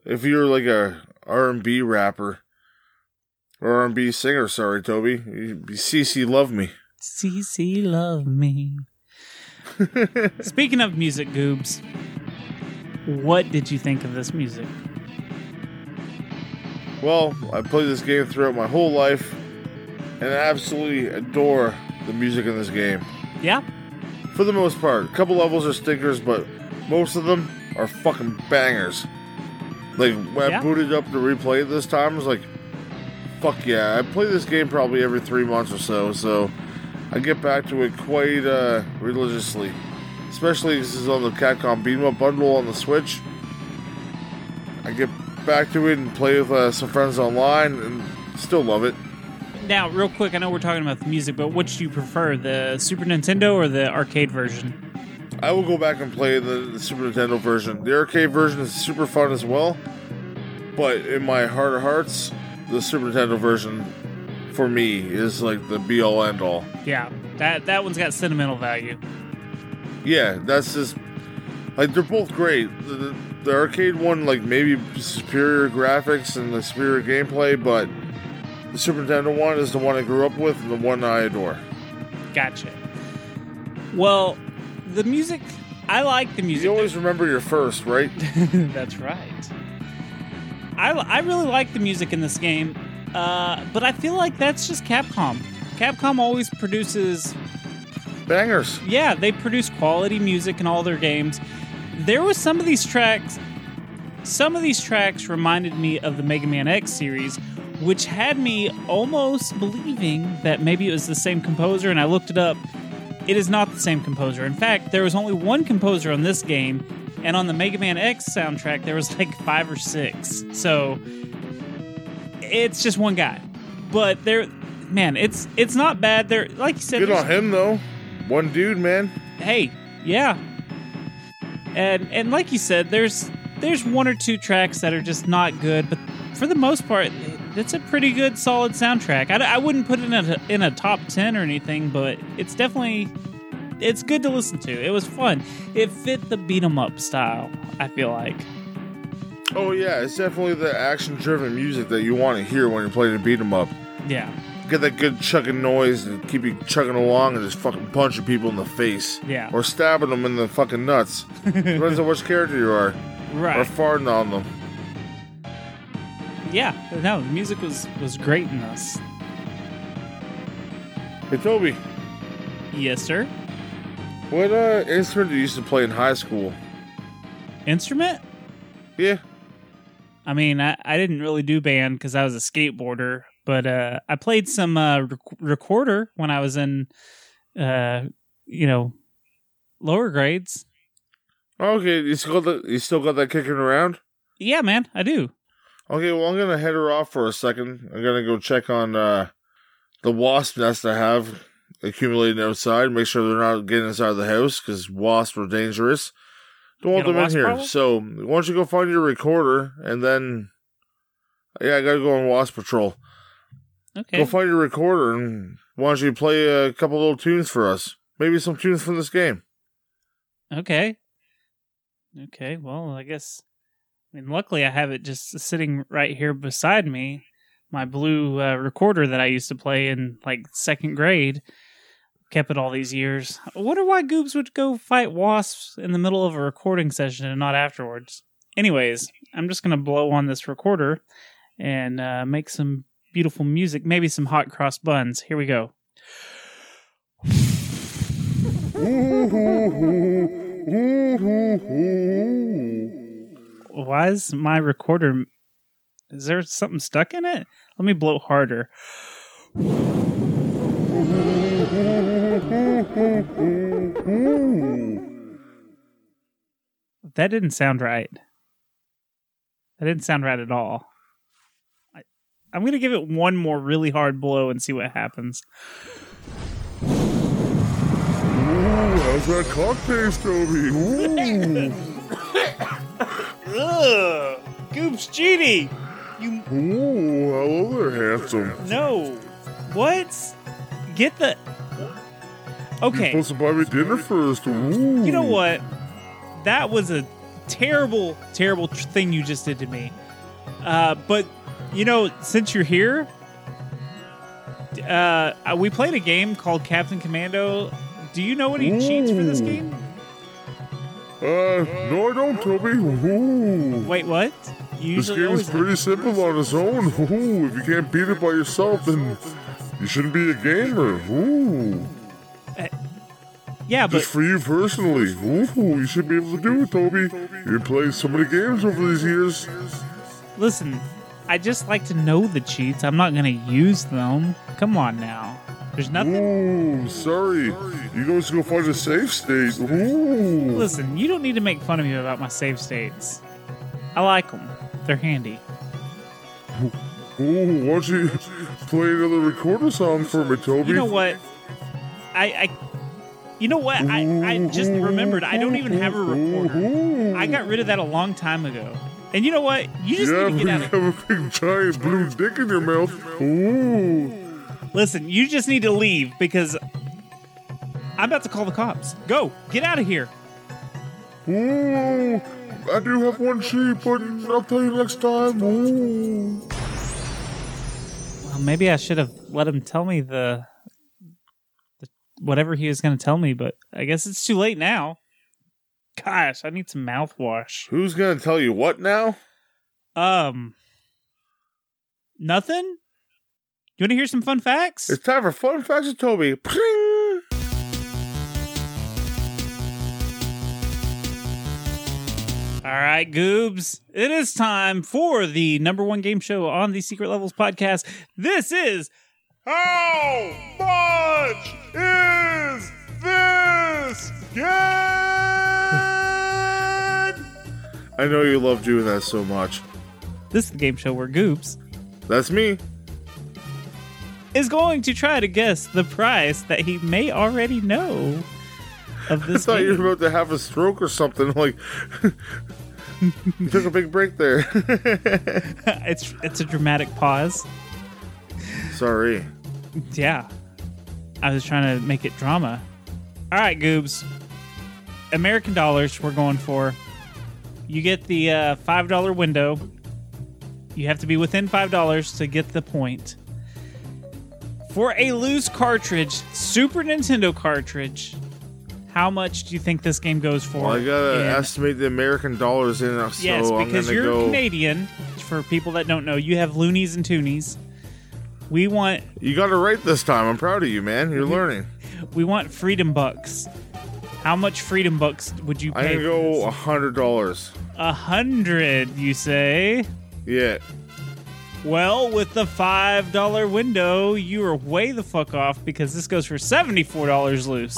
if you were like a R&B rapper or R and B singer. Sorry, Toby. You'd be CC. Love me. CC. Love me. *laughs* Speaking of music, Goobs, what did you think of this music? Well, I played this game throughout my whole life, and I absolutely adore the music in this game. Yeah, For the most part, a couple levels are stinkers, but most of them are fucking bangers. Like when Yeah. I booted up to replay it this time, I was like, "Fuck yeah!" I play this game probably every three months or so, so I get back to it quite uh, religiously. Especially this is on the Capcom Beat 'em Up bundle on the Switch. I get back to it and play with uh, some friends online, and still love it. Now, real quick, I know we're talking about the music, but which do you prefer, the Super Nintendo or the arcade version? I will go back and play the, the Super Nintendo version. The arcade version is super fun as well, but in my heart of hearts, the Super Nintendo version for me is like the be all end all. Yeah, that that one's got sentimental value. Yeah, that's just like they're both great. The, the, the arcade one, like maybe superior graphics and the superior gameplay, but the Super Nintendo one is the one I grew up with and the one I adore. Gotcha. Well, the music, I like the music. You always remember your first, right? *laughs* That's right. I, I really like the music in this game, uh, but I feel like that's just Capcom. Capcom always produces, Bangers. yeah, they produce quality music in all their games. There was some of these tracks, some of these tracks reminded me of the Mega Man X series, which had me almost believing that maybe it was the same composer, and I looked it up. It is not the same composer. In fact, there was only one composer on this game, and on the Mega Man X soundtrack, there was like five or six. So it's just one guy. But there, man, it's it's not bad. There, like you said, Good on him though. One dude, man. hey, yeah. And and like you said, there's there's one or two tracks that are just not good, but for the most part, it's a pretty good, solid soundtrack. I, I wouldn't put it in a, in a top ten or anything, but it's definitely it's good to listen to. It was fun. It fit the beat 'em up style. I feel like. Oh yeah, it's definitely the action-driven music that you want to hear when you're playing a beat 'em up. Yeah. get that good chugging noise and keep you chugging along and just fucking punching people in the face. Yeah. Or stabbing them in the fucking nuts. *laughs* Depends on which character you are. Right. Or farting on them. Yeah. No, the music was was great in this. Hey, Toby, Yes, sir. what uh, instrument did you used to play in high school? Instrument? Yeah. I mean, I, I didn't really do band because I was a skateboarder, but uh, I played some uh, rec- recorder when I was in, uh, you know, lower grades. Okay, you still got that, you still got that kicking around? Yeah, man, I do. Okay, well, I'm gonna head her off for a second. I'm gonna go check on uh, the wasp nest I have accumulating outside. Make sure they're not getting inside the house because wasps are dangerous. Don't want them in here. problem? So, why don't you go find your recorder and then, yeah, I gotta go on wasp patrol. Okay. Go find your recorder and why don't you play a couple little tunes for us? Maybe some tunes from this game. Okay. Okay. Well, I guess. I mean, luckily, I have it just sitting right here beside me. My blue uh, recorder that I used to play in like second grade. Kept it all these years. I wonder why Goobs would go fight wasps in the middle of a recording session and not afterwards. Anyways, I'm just gonna blow on this recorder and uh, make some beautiful music. Maybe some hot cross buns. Here we go. *laughs* *laughs* *laughs* Why is my recorder? Is there something stuck in it? Let me blow harder. That didn't sound right. That didn't sound right at all. I, I'm gonna give it one more really hard blow and see what happens. Ooh, How's that cock taste, Toby? *laughs* Ooh. Ugh, Goobs Genie. You Ooh, hello there, handsome. no. What? Get the. Okay. You're supposed to buy me dinner first. Ooh. You know what? That was a terrible, terrible tr- thing you just did to me. Uh, but you know, since you're here, uh, we played a game called Captain Commando. Do you know any cheats for this game? Uh, no, I don't, Toby. Ooh. Wait, what? You This game is pretty simple on its own. Ooh, if you can't beat it by yourself, then you shouldn't be a gamer. Ooh. yeah, but Just for you personally. Ooh, you should be able to do it, Toby. You've playing so many games over these years. listen, I just like to know the cheats. I'm not gonna use them. Come on now. There's nothing. Ooh, sorry. You guys go find a save state. Ooh. Listen, you don't need to make fun of me about my save states. I like them. They're handy. Ooh, why don't you play another recorder song for me, Toby? You know what? I, I you know what? I, I just remembered I don't even have a recorder. I got rid of that a long time ago. And you know what? You just Yeah, need to get you out of have a big giant blue dick in your mouth. Ooh. Listen, you just need to leave because I'm about to call the cops. Go, get out of here. Ooh. I do have one sheep, but I'll tell you next time. Ooh. Well, maybe I should have let him tell me the, the whatever he was going to tell me, but I guess it's too late now. Gosh, I need some mouthwash. Who's gonna tell you what now? Um, nothing. You want to hear some fun facts? It's time for fun facts with Toby. Pring. All right, Goobs. It is time for the number one game show on the Secret Levels podcast. This is How much is this game? I know you love doing that so much. this is the game show where Goobs That's me. Is going to try to guess the price that he may already know of this. I thought you were about to have a stroke or something. *laughs* Like, took a big break there. *laughs* it's it's a dramatic pause. Sorry. Yeah, I was trying to make it drama. All right, Goobs. American dollars we're going for. You get the uh, five dollar window. You have to be within five dollars to get the point. For a loose cartridge, Super Nintendo cartridge, how much do you think this game goes for? Well, I gotta in- estimate the American dollars in it, so yes, because you're go. Canadian. For people that don't know, you have loonies and toonies. We want You got it right this time. I'm proud of you, man. You're *laughs* learning. we want freedom bucks. How much freedom bucks would you I'm pay? gonna go a hundred dollars. A hundred, you say? Yeah. Well, with the five dollar window, you are way the fuck off because this goes for seventy four dollars loose.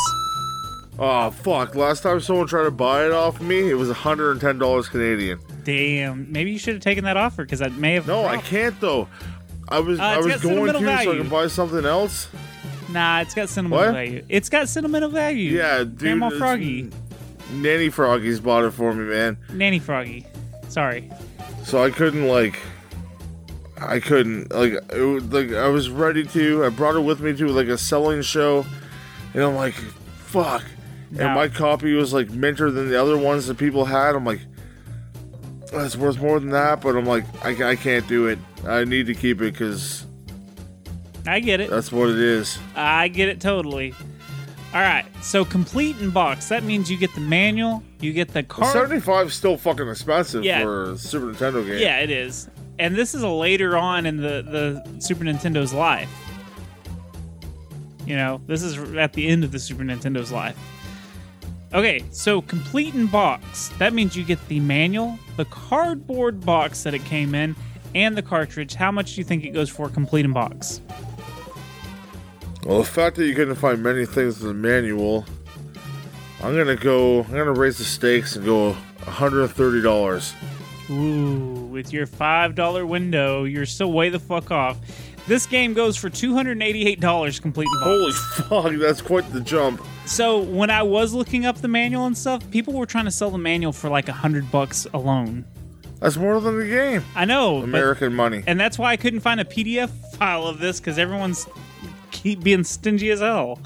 Oh fuck! Last time someone tried to buy it off me, it was hundred and ten dollars Canadian. Damn, maybe you should have taken that offer because I may have. No, I can't though. I was Uh, I was going to sentimental so I can buy something else. Nah, it's got sentimental What? value. It's got sentimental value. Yeah, dude. Grandma Froggy, Nanny Froggies bought it for me, man. Nanny Froggy. Sorry. So I couldn't like. I couldn't like it like I was ready to. I brought it with me to like a selling show, and I'm like, fuck. Now- And my copy was like minter than the other ones that people had. I'm like, that's worth more than that. But I'm like, I, I can't do it. I need to keep it because I get it. that's what it is. I get it totally. All right, so complete in box. That means you get the manual, you get the card. 75 is still fucking expensive Yeah. for a Super Nintendo game. Yeah, it is. And this is later on in the, the Super Nintendo's life. You know, this is at the end of the Super Nintendo's life. Okay, so complete in box. That means you get the manual, the cardboard box that it came in, and the cartridge. How much do you think it goes for complete in box? Well, the fact that you couldn't find many things in the manual, I'm gonna go. I'm gonna raise the stakes and go 130 dollars. Ooh, with your $5 window, you're still way the fuck off. This game goes for $288 complete. Holy fuck, that's quite the jump. So when I was looking up the manual and stuff, people were trying to sell the manual for like a hundred bucks alone. That's more than the game. I know, but- American money. and that's why I couldn't find a PDF file of this because everyone's keep being stingy as hell,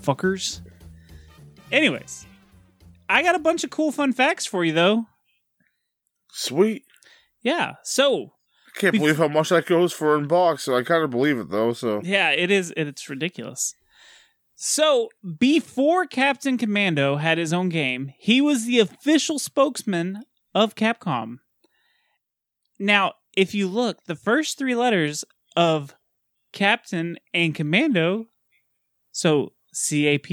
fuckers. Anyways, I got a bunch of cool fun facts for you though. Sweet. Yeah, so I can't believe how much that goes for in box. So I kind of believe it though. So Yeah, it is. It's ridiculous. So before Captain Commando had his own game, he was the official spokesman of Capcom. Now, if you look, the first three letters of Captain and Commando, so CAP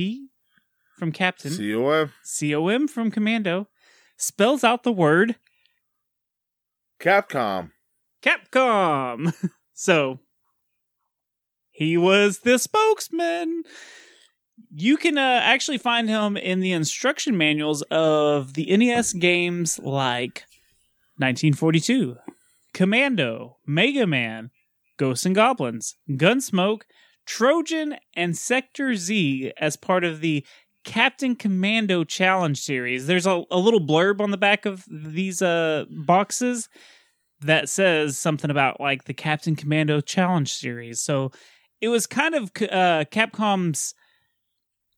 from Captain, COM COM from Commando, spells out the word Capcom. Capcom. *laughs* so he was the spokesman. You can uh, actually find him in the instruction manuals of the NES games like 1942, Commando, Mega Man, Ghosts and Goblins, Gunsmoke, Trojan, and Section Z as part of the Captain Commando Challenge series. There's a, a little blurb on the back of these uh, boxes that says something about like the Captain Commando Challenge series. So it was kind of uh, Capcom's,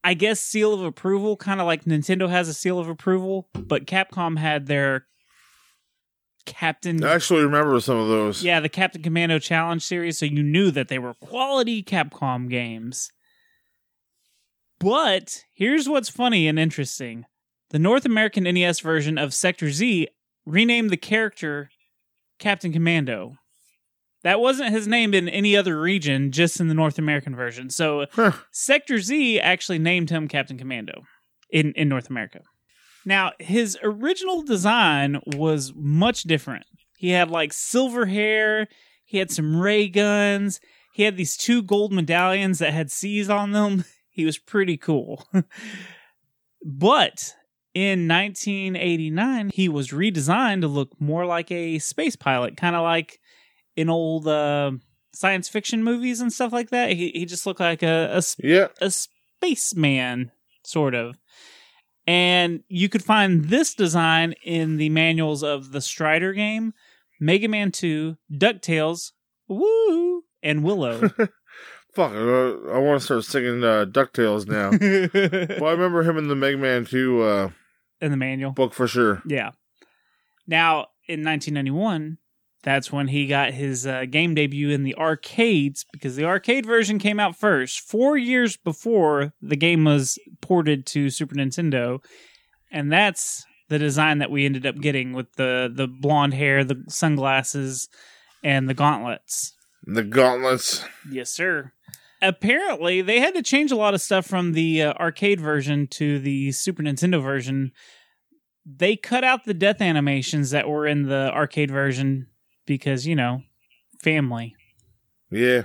I guess, seal of approval, kind of like Nintendo has a seal of approval, but Capcom had their Captain. I actually remember some of those. Yeah, the Captain Commando Challenge series, so you knew that they were quality Capcom games. But here's what's funny and interesting. The North American NES version of Section Z renamed the character Captain Commando. That wasn't his name in any other region, just in the North American version. So Huh. Section Z actually named him Captain Commando in, in North America. Now, his original design was much different. He had like silver hair, he had some ray guns, he had these two gold medallions that had C's on them. *laughs* He was pretty cool. *laughs* but in 1989, he was redesigned to look more like a space pilot, kind of like in old uh, science fiction movies and stuff like that. He, he just looked like a, a Yeah. a spaceman, sort of. And you could find this design in the manuals of the Strider game, Mega Man 2, DuckTales, Woo, and Willow. *laughs* Fuck. Uh, I want to start singing uh, Ducktales now. in *laughs* well, I remember him in the Mega Man 2 uh, the manual. book for sure. Yeah. Now, in 1991, That's when he got his uh, game debut in the arcades because the arcade version came out first, four years before the game was ported to Super Nintendo. And that's the design that we ended up getting with the, the blonde hair, the sunglasses, and the gauntlets. The gauntlets. Yes, sir. Apparently, they had to change a lot of stuff from the uh, arcade version to the Super Nintendo version. They cut out the death animations that were in the arcade version because, you know, family. Yeah.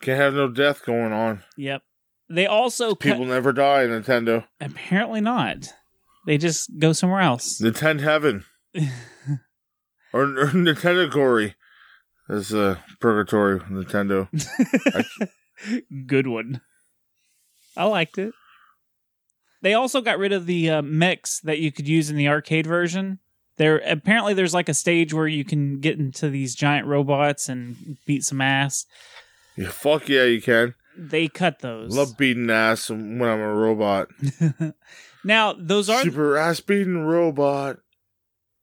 Can't have no death going on. Yep. They also People cut, never die in Nintendo. apparently not. They just go somewhere else. Nintendo Heaven. *laughs* or, or Nintendo Gory. That's uh, Purgatory, Nintendo. *laughs* Good one. I liked it. They also got rid of the uh, mechs that you could use in the arcade version. There apparently there's like a stage where you can get into these giant robots and beat some ass. Yeah, fuck yeah, you can. They cut those. Love beating ass when I'm a robot. *laughs* now those are Super ass beating robot.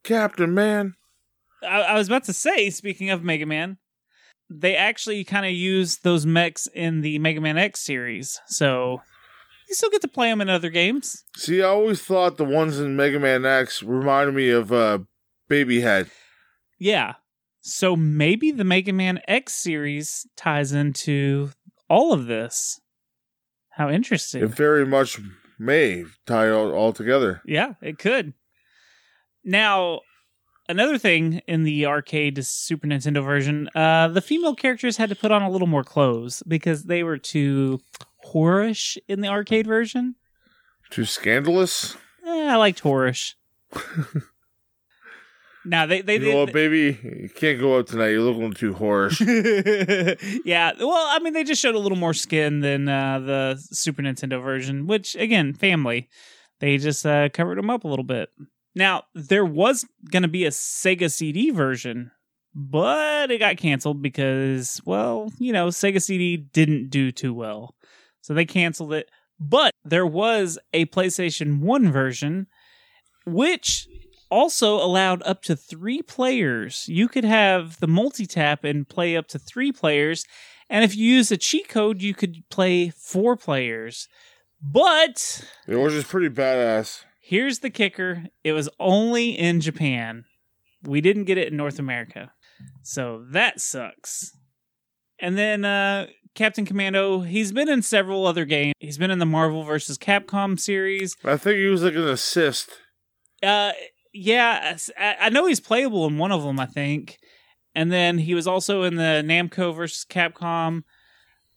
Captain Man. I, I was about to say, speaking of Mega Man, they actually kind of use those mechs in the Mega Man X series. So you still get to play them in other games. See, I always thought the ones in Mega Man X reminded me of uh, Baby Head. Yeah. So maybe the Mega Man X series ties into all of this. How interesting. It very much may tie it all, all together. Yeah, it could. Now, another thing in the arcade Super Nintendo version, uh, the female characters had to put on a little more clothes because they were too whorish in the arcade version. Too scandalous. Eh, I liked whorish. *laughs* now they they, You know they baby? You can't go out tonight. You're looking too whorish. *laughs* yeah, well, I mean, they just showed a little more skin than uh, the Super Nintendo version, which again, family. They just uh, covered them up a little bit. Now there was going to be a Sega CD version, but it got canceled because, well, you know, Sega CD didn't do too well, so they canceled it. But there was a PlayStation One version, which also allowed up to three players. You could have the multi tap and play up to three players. And if you use a cheat code, you could play four players. But it was just pretty badass. Here's the kicker it was only in Japan. We didn't get it in North America. So that sucks. And then uh, Captain Commando, he's been in several other games. He's been in the Marvel vs. Capcom series. I think he was like an assist. Uh, yeah, I I know he's playable in one of them, I think. And then he was also in the Namco versus Capcom.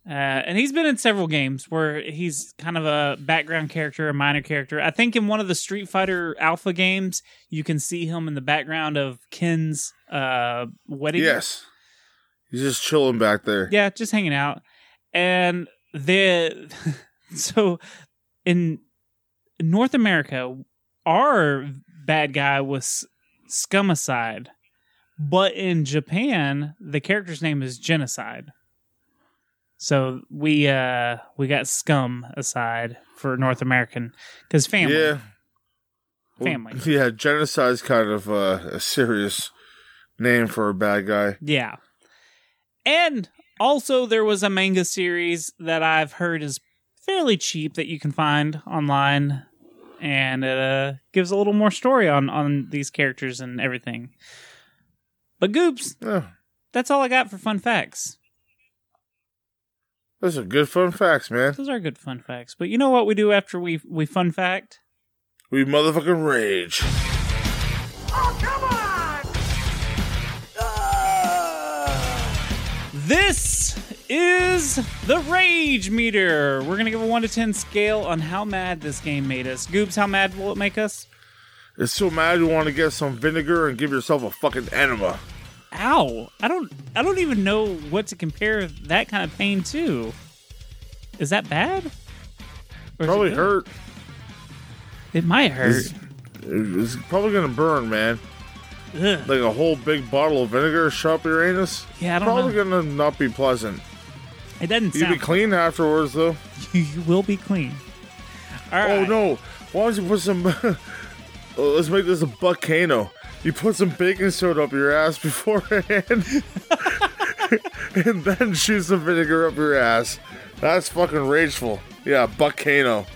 Uh, and he's been in several games where he's kind of a background character, a minor character. I think in one of the Street Fighter Alpha games, you can see him in the background of Ken's uh, wedding. Yes. He's just chilling back there. Yeah, just hanging out. And the *laughs* so in North America, our bad guy was Scumocide. But in Japan, the character's name is Genocide. So we uh we got scum aside for North American because family. Yeah. Well, Family. yeah, genocide's kind of uh, a serious name for a bad guy. Yeah. And also there was a manga series that I've heard is fairly cheap that you can find online and it uh, gives a little more story on on these characters and everything. But Goobs, that's all I got for fun facts. Those are good fun facts, man. Those are good fun facts. But you know what we do after we we fun fact? We motherfucking rage. Oh, come on! Ah! This is the Rage Meter. We're gonna give a one to ten scale on how mad this game made us. Goobs, how mad will it make us? It's so mad you want to get some vinegar and give yourself a fucking enema. Ow! I don't. I don't even know what to compare that kind of pain to. Is that bad? Or is it Probably hurt. It might hurt. It's, it's probably gonna burn, man. Ugh. Like a whole big bottle of vinegar shot up your anus. Yeah, I don't Probably know. gonna not be pleasant. It doesn't You'd be clean afterwards, though. *laughs* you will be clean. All right. Oh no! Why don't you put some? *laughs* Uh, Let's make this a volcano. You put some baking soda up your ass beforehand, *laughs* and then shoot some vinegar up your ass. That's fucking rageful. Yeah, Buck Kano.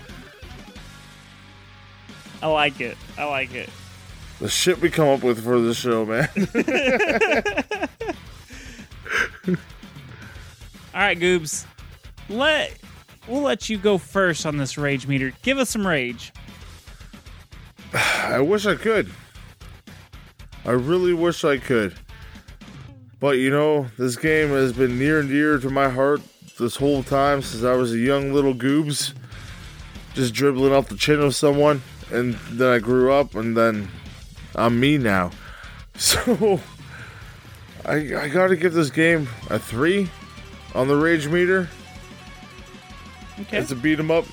I like it. I like it. The shit we come up with for the show, man. *laughs* All right, Goobs. Let we'll let you go first on this rage meter. Give us some rage. I wish I could. I really wish I could. But you know, this game has been near and dear to my heart this whole time since I was a young little goobs. Just dribbling off the chin of someone. And then I grew up, and then I'm me now. *laughs* So, I, I gotta give this game a 3 on the rage meter. Okay. It's a beat 'em up.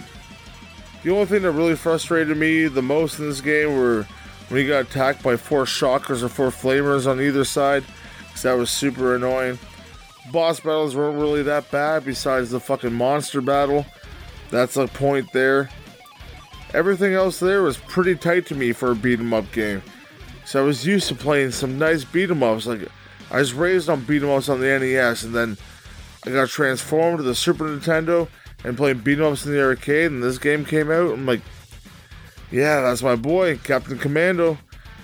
The only thing that really frustrated me the most in this game were when you got attacked by four shockers or four flamers on either side, because that was super annoying. Boss battles weren't really that bad, besides the fucking monster battle. That's a point there. Everything else there was pretty tight to me for a beat 'em up game. So I was used to playing some nice beat 'em ups. Like I was raised on beat 'em ups on the NES, and then I got transformed to the Super Nintendo and playing beat 'em ups in the arcade. And this game came out. I'm like, yeah, that's my boy, Captain Commando.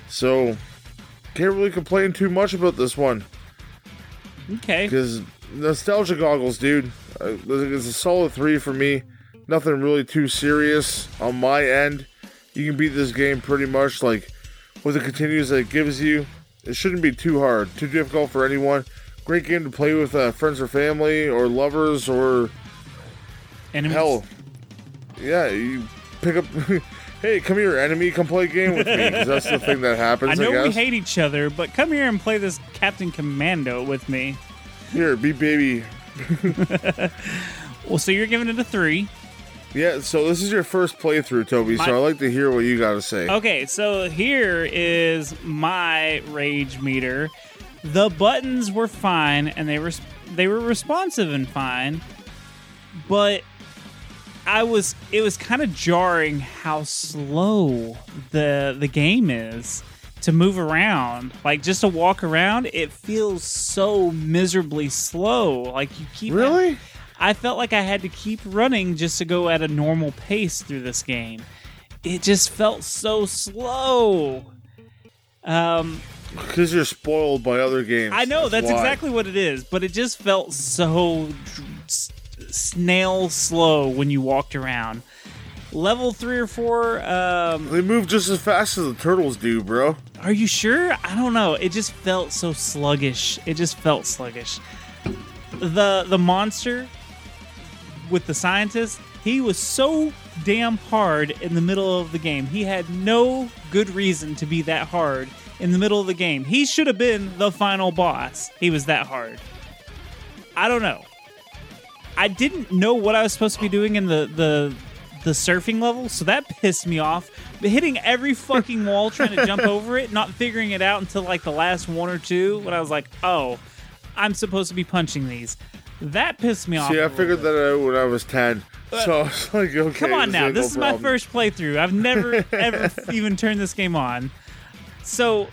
So can't really complain too much about this one okay. because nostalgia goggles, dude. Uh, It's a solid three for me. Nothing really too serious on my end. You can beat this game pretty much like with the continues that it gives you. It shouldn't be too hard, too difficult for anyone. Great game to play with uh, friends or family or lovers or Enemies. hell. Yeah, you pick up. *laughs* hey, come here, enemy. Come play a game with me. *laughs* 'cause that's the thing that happens. I I, know we guess. hate each other, but come here and play this Captain Commando with me. Here, be baby. *laughs* Well, so you're giving it a three. Yeah. So this is your first playthrough, Toby. My- so I like to hear what you got to say. Okay, so here is my rage meter. The buttons were fine and they were they were responsive and fine, but I was it was kind of jarring how slow the the game is to move around. Like just to walk around, it feels so miserably slow. Like you keep Really? I felt like I had to keep running just to go at a normal pace through this game. It just felt so slow. Um, Because you're spoiled by other games. I know that's why. exactly what it is, but it just felt so snail slow when you walked around. Level three or four. Um, They move just as fast as the turtles do, bro. are you sure? I don't know. It just felt so sluggish. It just felt sluggish. The the monster with the scientist, he was so damn hard in the middle of the game. He had no good reason to be that hard in the middle of the game. He should have been the final boss. He was that hard. I don't know. I didn't know what I was supposed to be doing in the the the surfing level, so that *laughs* pissed me off. But hitting every fucking wall trying to jump *laughs* over it, not figuring it out until like the last one or two, when I was like, "Oh, I'm supposed to be punching these." That pissed me off. See, I figured bit. that out when I was 10. Uh, so I was like, okay. Come on now, this no is my first playthrough. I've never *laughs* ever even turned this game on. So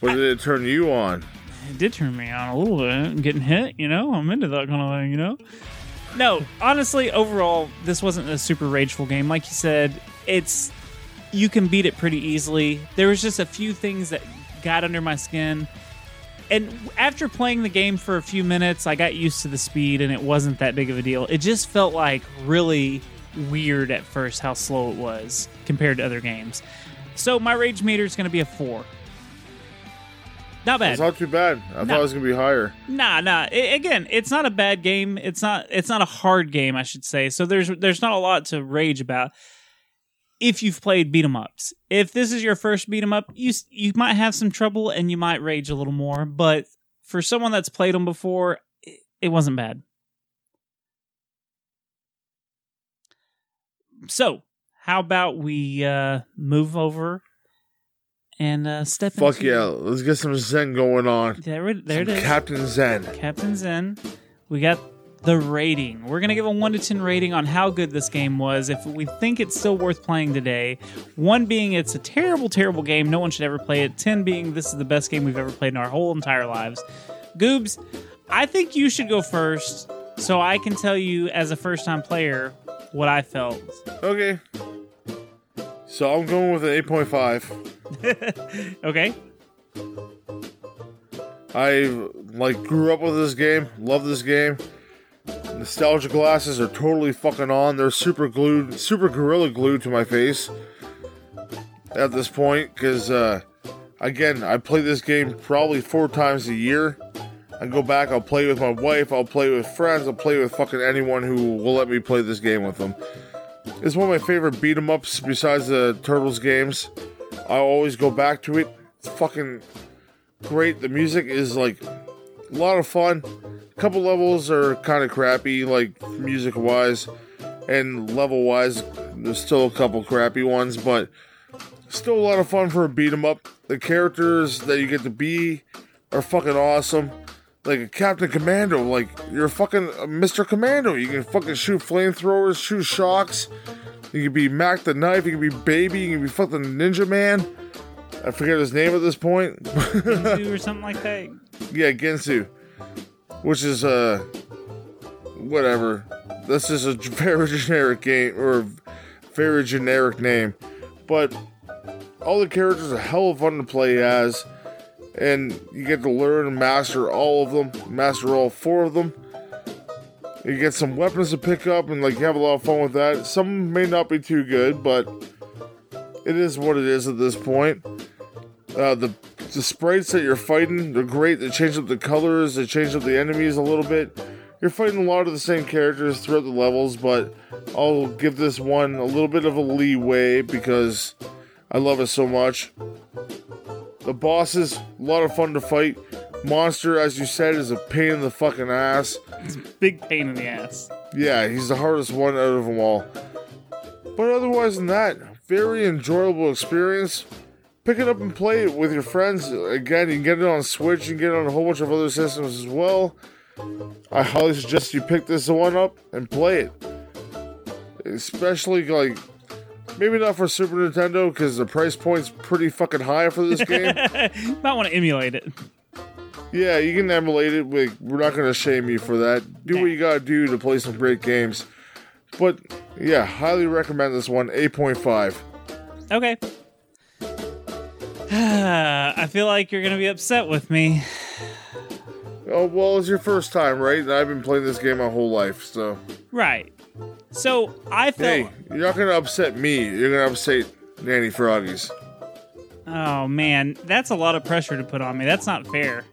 What did it turn you on? it did turn me on a little bit. Getting hit, you know. I'm into that kind of thing, you know. No, honestly, overall, this wasn't a super rageful game. Like you said, it's you can beat it pretty easily. There was just a few things that got under my skin. And after playing the game for a few minutes, I got used to the speed and it wasn't that big of a deal. It just felt like really weird at first how slow it was compared to other games. So my rage meter is going to be a 4. Not bad. It's not too bad. I No. thought it was gonna be higher. Nah, nah. I- again, it's not a bad game. It's not. It's not a hard game, I should say. So there's there's not a lot to rage about. If you've played beat 'em ups, if this is your first beat 'em up, you you might have some trouble and you might rage a little more. But for someone that's played them before, it, it wasn't bad. So how about we uh, move over and uh, step Fuck into yeah. Let's get some Zen going on. There, it- there it Some is. Captain Zen. Captain Zen. We got the rating. We're going to give a 1 to 10 rating on how good this game was, if we think it's still worth playing today. 1 being it's a terrible, terrible game. No one should ever play it. 10 being this is the best game we've ever played in our whole entire lives. Goobs, I think you should go first so I can tell you, as a first time player, what I felt. Okay. So I'm going with an 8.5. *laughs* Okay? I like grew up with this game, love this game. Nostalgia glasses are totally fucking on. They're super glued, super gorilla glued to my face at this point because, uh, again, I play this game probably four times a year. I go back, I'll play with my wife, I'll play with friends, I'll play with fucking anyone who will let me play this game with them. It's one of my favorite beat 'em ups besides the Turtles games. I always go back to it. It's fucking great. The music is like a lot of fun. A couple levels are kind of crappy, like music wise, and level wise, there's still a couple crappy ones, but still a lot of fun for a beat 'em up. The characters that you get to be are fucking awesome. Like a Captain Commando, like you're fucking Mr. Commando. You can fucking shoot flamethrowers, shoot shocks. You can be Mack the Knife. You can be Baby. You can be fucking Ninja Man. I forget his name at this point. Two or *laughs* something like that. Yeah, Ginzu, which is uh, whatever. This is a *laughs* very generic game or very generic name, but all the characters are hell of fun to play as, and you get to learn and master all of them, master all four of them. You get some weapons to pick up, and like you have a lot of fun with that. Some may not be too good, but it is what it is at this point. Uh, the the sprites that you're fighting, they're great. They change up the colors, they change up the enemies a little bit. You're fighting a lot of the same characters throughout the levels, but I'll give this one a little bit of a leeway because I love it so much. The bosses, a lot of fun to fight. Monster, as you said, is a pain in the fucking ass. Big pain in the ass. Yeah, he's the hardest one out of them all. But otherwise than that, very enjoyable experience. Pick it up and play it with your friends. Again, you can get it on Switch, you can get it on a whole bunch of other systems as well. I highly suggest you pick this one up and play it. Especially like maybe not for Super Nintendo because the price point's pretty fucking high for this game. *laughs* Might want to emulate it. Yeah, you can emulate it. We, we're not going to shame you for that. Do what you got to do to play some great games. But yeah, highly recommend this one. 8.5. Okay. *sighs* I feel like you're going to be upset with me. Oh, well, it's your first time, right? I've been playing this game my whole life, so. Right. So I felt. Hey, you're not going to upset me. You're going to upset Nanny Froggies. Oh man, that's a lot of pressure to put on me. That's not fair.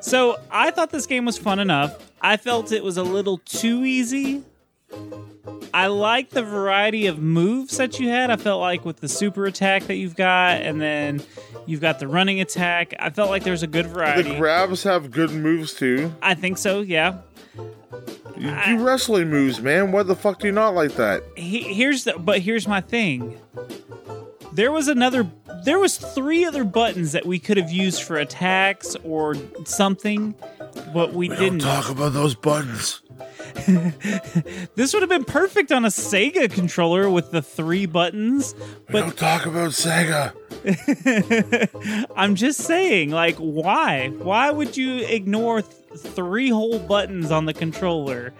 So I thought this game was fun enough. I felt it was a little too easy. I like the variety of moves that you had. I felt like with the super attack that you've got, and then you've got the running attack. I felt like there's a good variety. The grabs have good moves too. I think so. Yeah. You do wrestling moves, man. Why the fuck do you not like that? he, here's the but here's my thing there was another there was three other buttons that we could have used for attacks or something but we, didn't talk about those buttons. *laughs* this would have been perfect on a sega controller with the three buttons We don't talk about Sega. *laughs* i'm just saying like why why would you ignore th- three whole buttons on the controller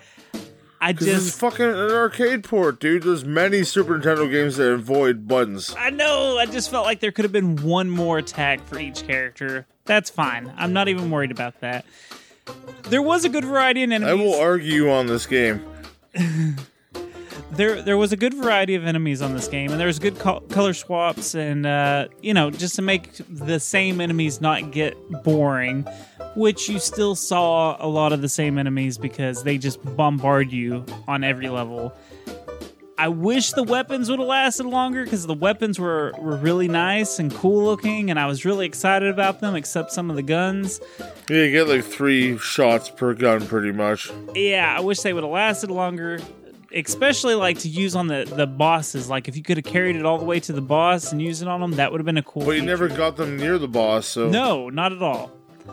i just fucking an arcade port, dude. There's many Super Nintendo games that avoid buttons. I know. I just felt like there could have been one more attack for each character. That's fine. I'm not even worried about that. There was a good variety in enemies. I will argue on this game. *laughs* there, there was a good variety of enemies on this game, and there was good col- color swaps, and uh, you know, just to make the same enemies not get boring. Which you still saw a lot of the same enemies because they just bombard you on every level. I wish the weapons would have lasted longer because the weapons were, were really nice and cool looking, and I was really excited about them, except some of the guns. Yeah, you get like three shots per gun, pretty much. Yeah, I wish they would have lasted longer, especially like to use on the, the bosses. Like if you could have carried it all the way to the boss and used it on them, that would have been a cool. But you feature. never got them near the boss, so No, not at all.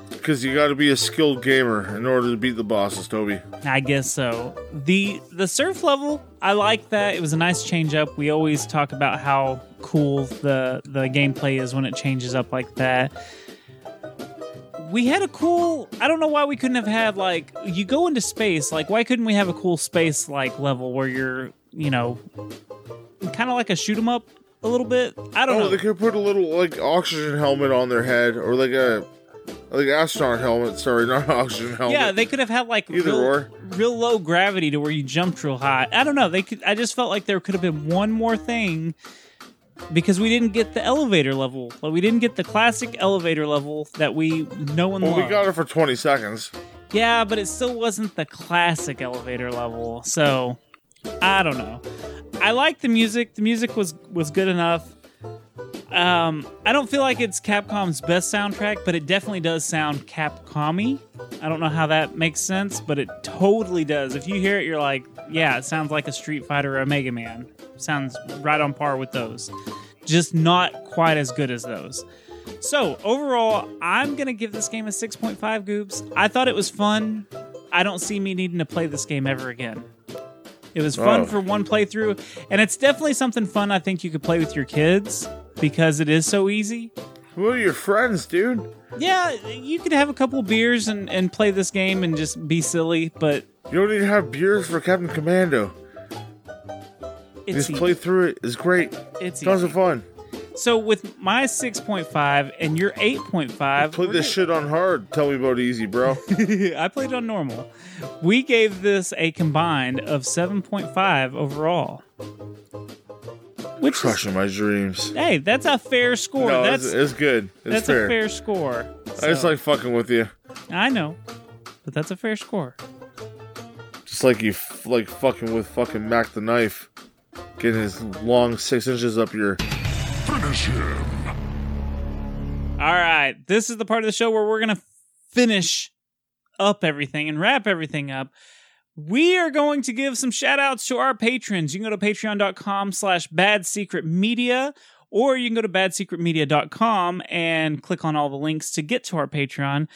Because you got to be a skilled gamer in order to beat the bosses, Toby. I guess so. The the surf level, I like that. It was a nice change up. We always talk about how cool the the gameplay is when it changes up like that. We had a cool I don't know why we couldn't have had like you go into space, like why couldn't we have a cool space like level where you're, you know, kind of like a shoot 'em up a little bit? I don't Oh, know. they could put a little like oxygen helmet on their head, or like a like astronaut helmet. Sorry, *laughs* not oxygen helmet. Yeah, they could have had like Either real, or. real low gravity to where you jumped real high. I don't know. They could. I just felt like there could have been one more thing because we didn't get the elevator level. Like we didn't get the classic elevator level that we know and well, love. we got it for twenty seconds. Yeah, but it still wasn't the classic elevator level. So I don't know. I like the music. The music was was good enough. Um, I don't feel like it's Capcom's best soundtrack, but it definitely does sound Capcom-y. I don't know how that makes sense, but it totally does. If you hear it, you're like, yeah, it sounds like a Street Fighter or a Mega Man. Sounds right on par with those. Just not quite as good as those. So overall, I'm gonna give this game a 6.5 goobs. I thought it was fun. I don't see me needing to play this game ever again. It was fun Oh. for one playthrough, and it's definitely something fun I think you could play with your kids because it is so easy. Who are your friends, dude? Yeah, you could have a couple beers and, and play this game and just be silly, but You don't need to have beers for Captain Commando. it's Just easy. play through it. It's great. it's Tons easy. of fun. So with my 6.5 and your 8.5, Play this shit on hard. Tell me about easy, bro. *laughs* I played on normal. We gave this a combined of 7.5 overall. Which is, Crushing my dreams. hey, that's a fair score. No, that's it's, it's good. It's that's fair. a fair score. I just like fucking with you. I know, but that's a fair score. Just like you, f- like fucking with fucking Mack the Knife, getting his long six inches up your. Finish him. All right, this is the part of the show where we're gonna finish up everything and wrap everything up. We are going to give some shout outs to our patrons. You can go to patreon.com slash bad secret media, or you can go to badsecretmedia.com and click on all the links to get to our Patreon.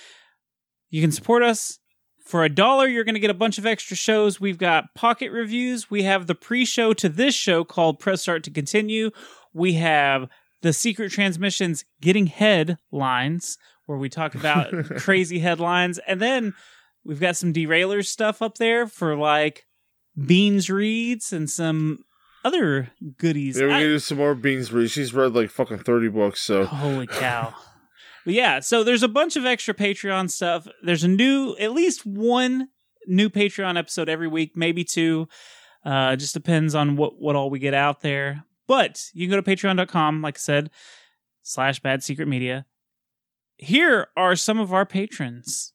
You can support us. For a dollar, you're going to get a bunch of extra shows. We've got pocket reviews. We have the pre show to this show called Press Start to Continue. We have the secret transmissions getting headlines, where we talk about *laughs* crazy headlines. And then we've got some derailers stuff up there for like Beans reads and some other goodies. Yeah, we I- can do some more beans read. She's read like fucking thirty books, so Holy *laughs* cow. But yeah, so there's a bunch of extra Patreon stuff. There's a new, at least one new Patreon episode every week, maybe two. Uh, just depends on what, what all we get out there. But you can go to patreon.com, like I said, slash bad secret media. Here are some of our patrons.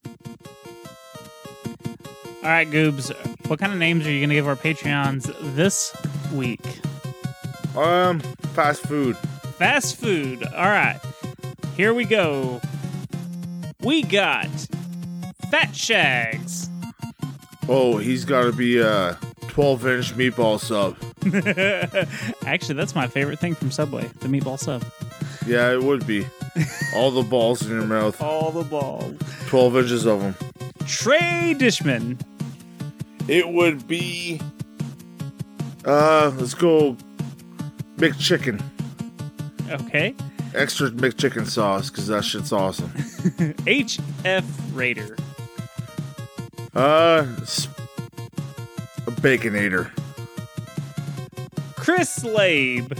All right, Goobs, what kind of names are you going to give our Patreons this week? um, fast food. Fast food. All right. Here we go. We got Fat Shags. Oh, he's got to be a twelve inch meatball sub. *laughs* Actually, that's my favorite thing from Subway, the meatball sub. Yeah, it would be. *laughs* All the balls in your mouth. All the balls. Twelve inches of them. Trey Dishman. It would be. Uh, let's go. McChicken. Okay. Extra McChicken sauce, because that shit's awesome. *laughs* HF Raider. Uh, a Baconator. Chris Labe.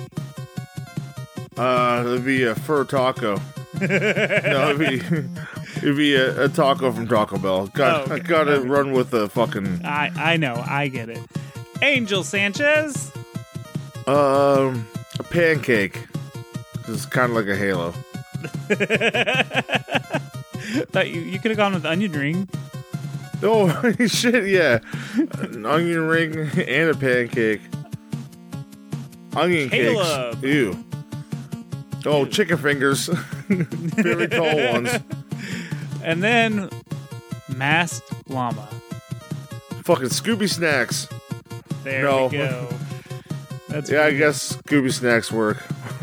Uh, it'd be a fur taco. *laughs* no, it'd be *laughs* it'd be a, a taco from Taco Bell. Got Oh, okay. I gotta Okay. run with the fucking I I know, I get it. Angel Sanchez. um a pancake. It's kind of like a halo. *laughs* Thought you you could have gone with onion ring. Oh *laughs* shit! Yeah, an onion ring and a pancake. Onion Caleb. cakes. Ew. Oh, chicken fingers. *laughs* Very tall ones. And then Masked Llama. Fucking Scooby snacks. There No. we go. That's Yeah, I guess Scooby snacks work.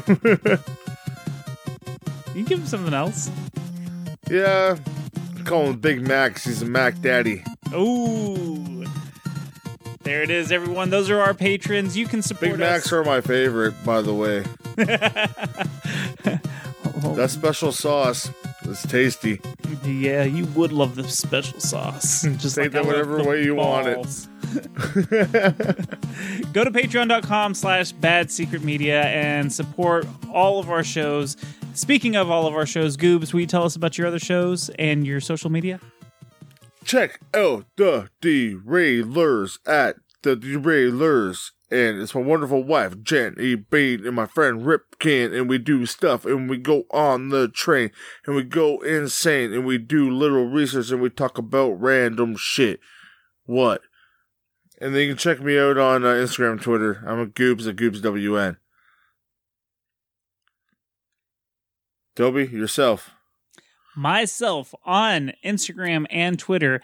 *laughs* You can give him something else. Yeah, call him Big Max. He's a Mac Daddy. Ooh. There it is, everyone. Those are our patrons. You can support Big Macs us. are my favorite, by the way. *laughs* That special sauce is tasty. yeah, you would love the special sauce. *laughs* Just Take like that whatever way you want it. *laughs* Go to patreon.com slash bad secret media and support all of our shows. Speaking of all of our shows, Goobs, will you tell us about your other shows and your social media? Check out the derailers at the derailers. And it's my wonderful wife, Jen E. Bean, and my friend Rip Ripkin, and we do stuff, and we go on the train, and we go insane, and we do little research, and we talk about random shit. What? And then you can check me out on uh, Instagram Twitter. I'm a Goobs at GoobsWN. Toby, yourself. Myself on Instagram and Twitter.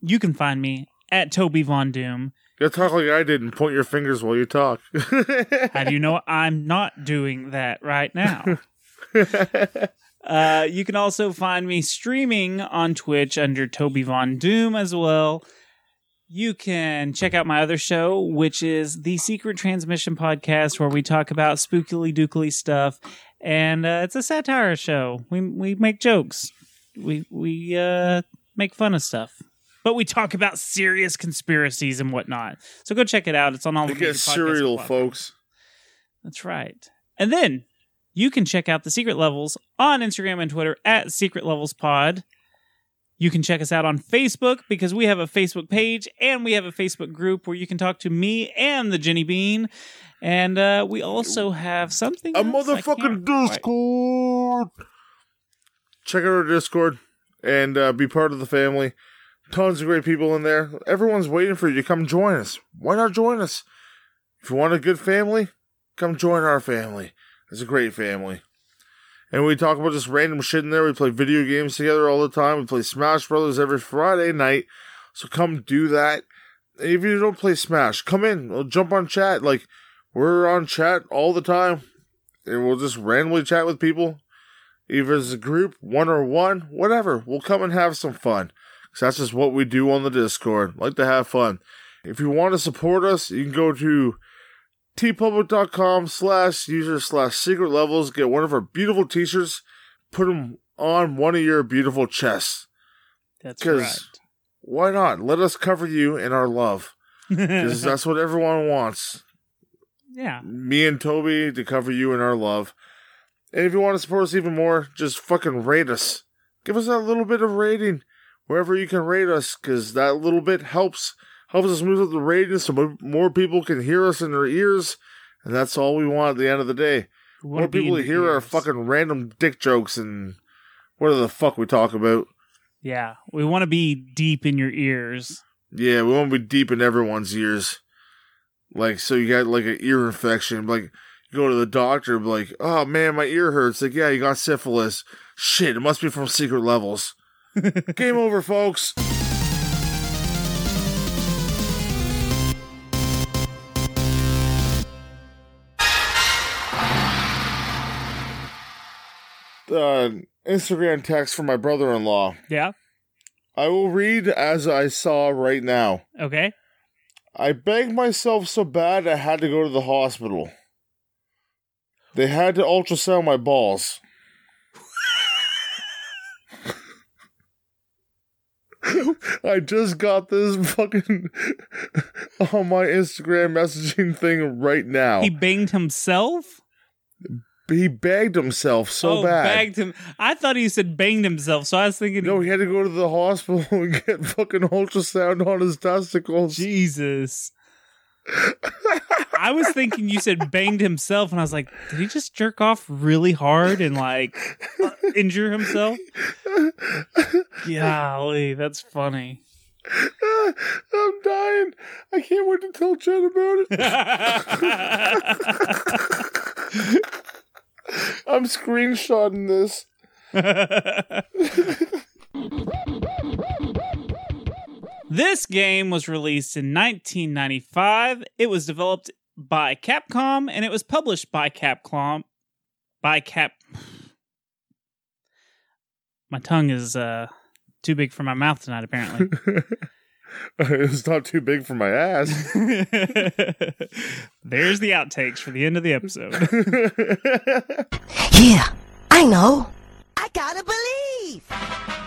You can find me at Toby Von Doom. You talk like I did and point your fingers while you talk. *laughs* How do you know I'm not doing that right now? *laughs* Uh, you can also find me streaming on Twitch under Toby Von Doom as well. You can check out my other show, which is the Secret Transmission Podcast, where we talk about spookily dookily stuff, and uh, it's a satire show. We we make jokes, we we uh, make fun of stuff, but we talk about serious conspiracies and whatnot. So go check it out. It's on all They the major get podcast cereal, platforms. folks. That's right. And then you can check out the Secret Levels on Instagram and Twitter at Secret Levels Pod. You can check us out on Facebook because we have a Facebook page and we have a Facebook group where you can talk to me and the Jenny Bean. And uh, we also have something. A motherfucking Discord. Check out our Discord and uh, be part of the family. Tons of great people in there. Everyone's waiting for you to come join us. Why not join us? If you want a good family, come join our family. It's a great family. And we talk about just random shit in there. We play video games together all the time. We play Smash Brothers every Friday night. So come do that. And if you don't play Smash, come in. We'll jump on chat. Like, we're on chat all the time. And we'll just randomly chat with people. Either as a group, one or one, whatever. We'll come and have some fun. Because that's just what we do on the Discord. Like to have fun. If you want to support us, you can go to teepublic.com slash user slash secret levels. Get one of our beautiful t-shirts. Put them on one of your beautiful chests. That's 'Cause- right. Why not? Let us cover you in our love. *laughs* Because that's what everyone wants. yeah. Me and Toby to cover you in our love. And if you want to support us even more, just fucking rate us. Give us that little bit of rating wherever you can rate us, because that little bit helps helps us move up the ratings so more people can hear us in their ears. And that's all we want at the end of the day. More people to hear our fucking random dick jokes and whatever the fuck we talk about. Yeah. We want to be deep in your ears. Yeah, we want to be deep in everyone's ears. Like, so you got like an ear infection. Like, you go to the doctor, like, oh man, my ear hurts. Like, yeah, you got syphilis. Shit, it must be from secret levels. *laughs* Game over, folks. Uh, Instagram text from my brother in law. Yeah. I will read as I saw right now. Okay. I banged myself so bad I had to go to the hospital. They had to ultrasound my balls. *laughs* I just got this fucking *laughs* on my Instagram messaging thing right now. He He, banged himself? begged himself so oh, bad. bagged him. I thought he said banged himself, so I was thinking, No, he had to go to the hospital *laughs* and get fucking ultrasound on his testicles. Jesus. I was thinking you said banged himself, and I was like, did he just jerk off really hard and like uh, injure himself? Golly, that's funny. *laughs* I'm dying. I can't wait to tell Jen about it. *laughs* I'm screenshotting this. *laughs* this game was released in 1995. It was developed by Capcom and it was published by Capcom. By Cap. *sighs* My tongue is uh too big for my mouth tonight, apparently. *laughs* it's not too big for my ass. *laughs* There's the outtakes for the end of the episode. *laughs* Yeah, I know. I gotta believe.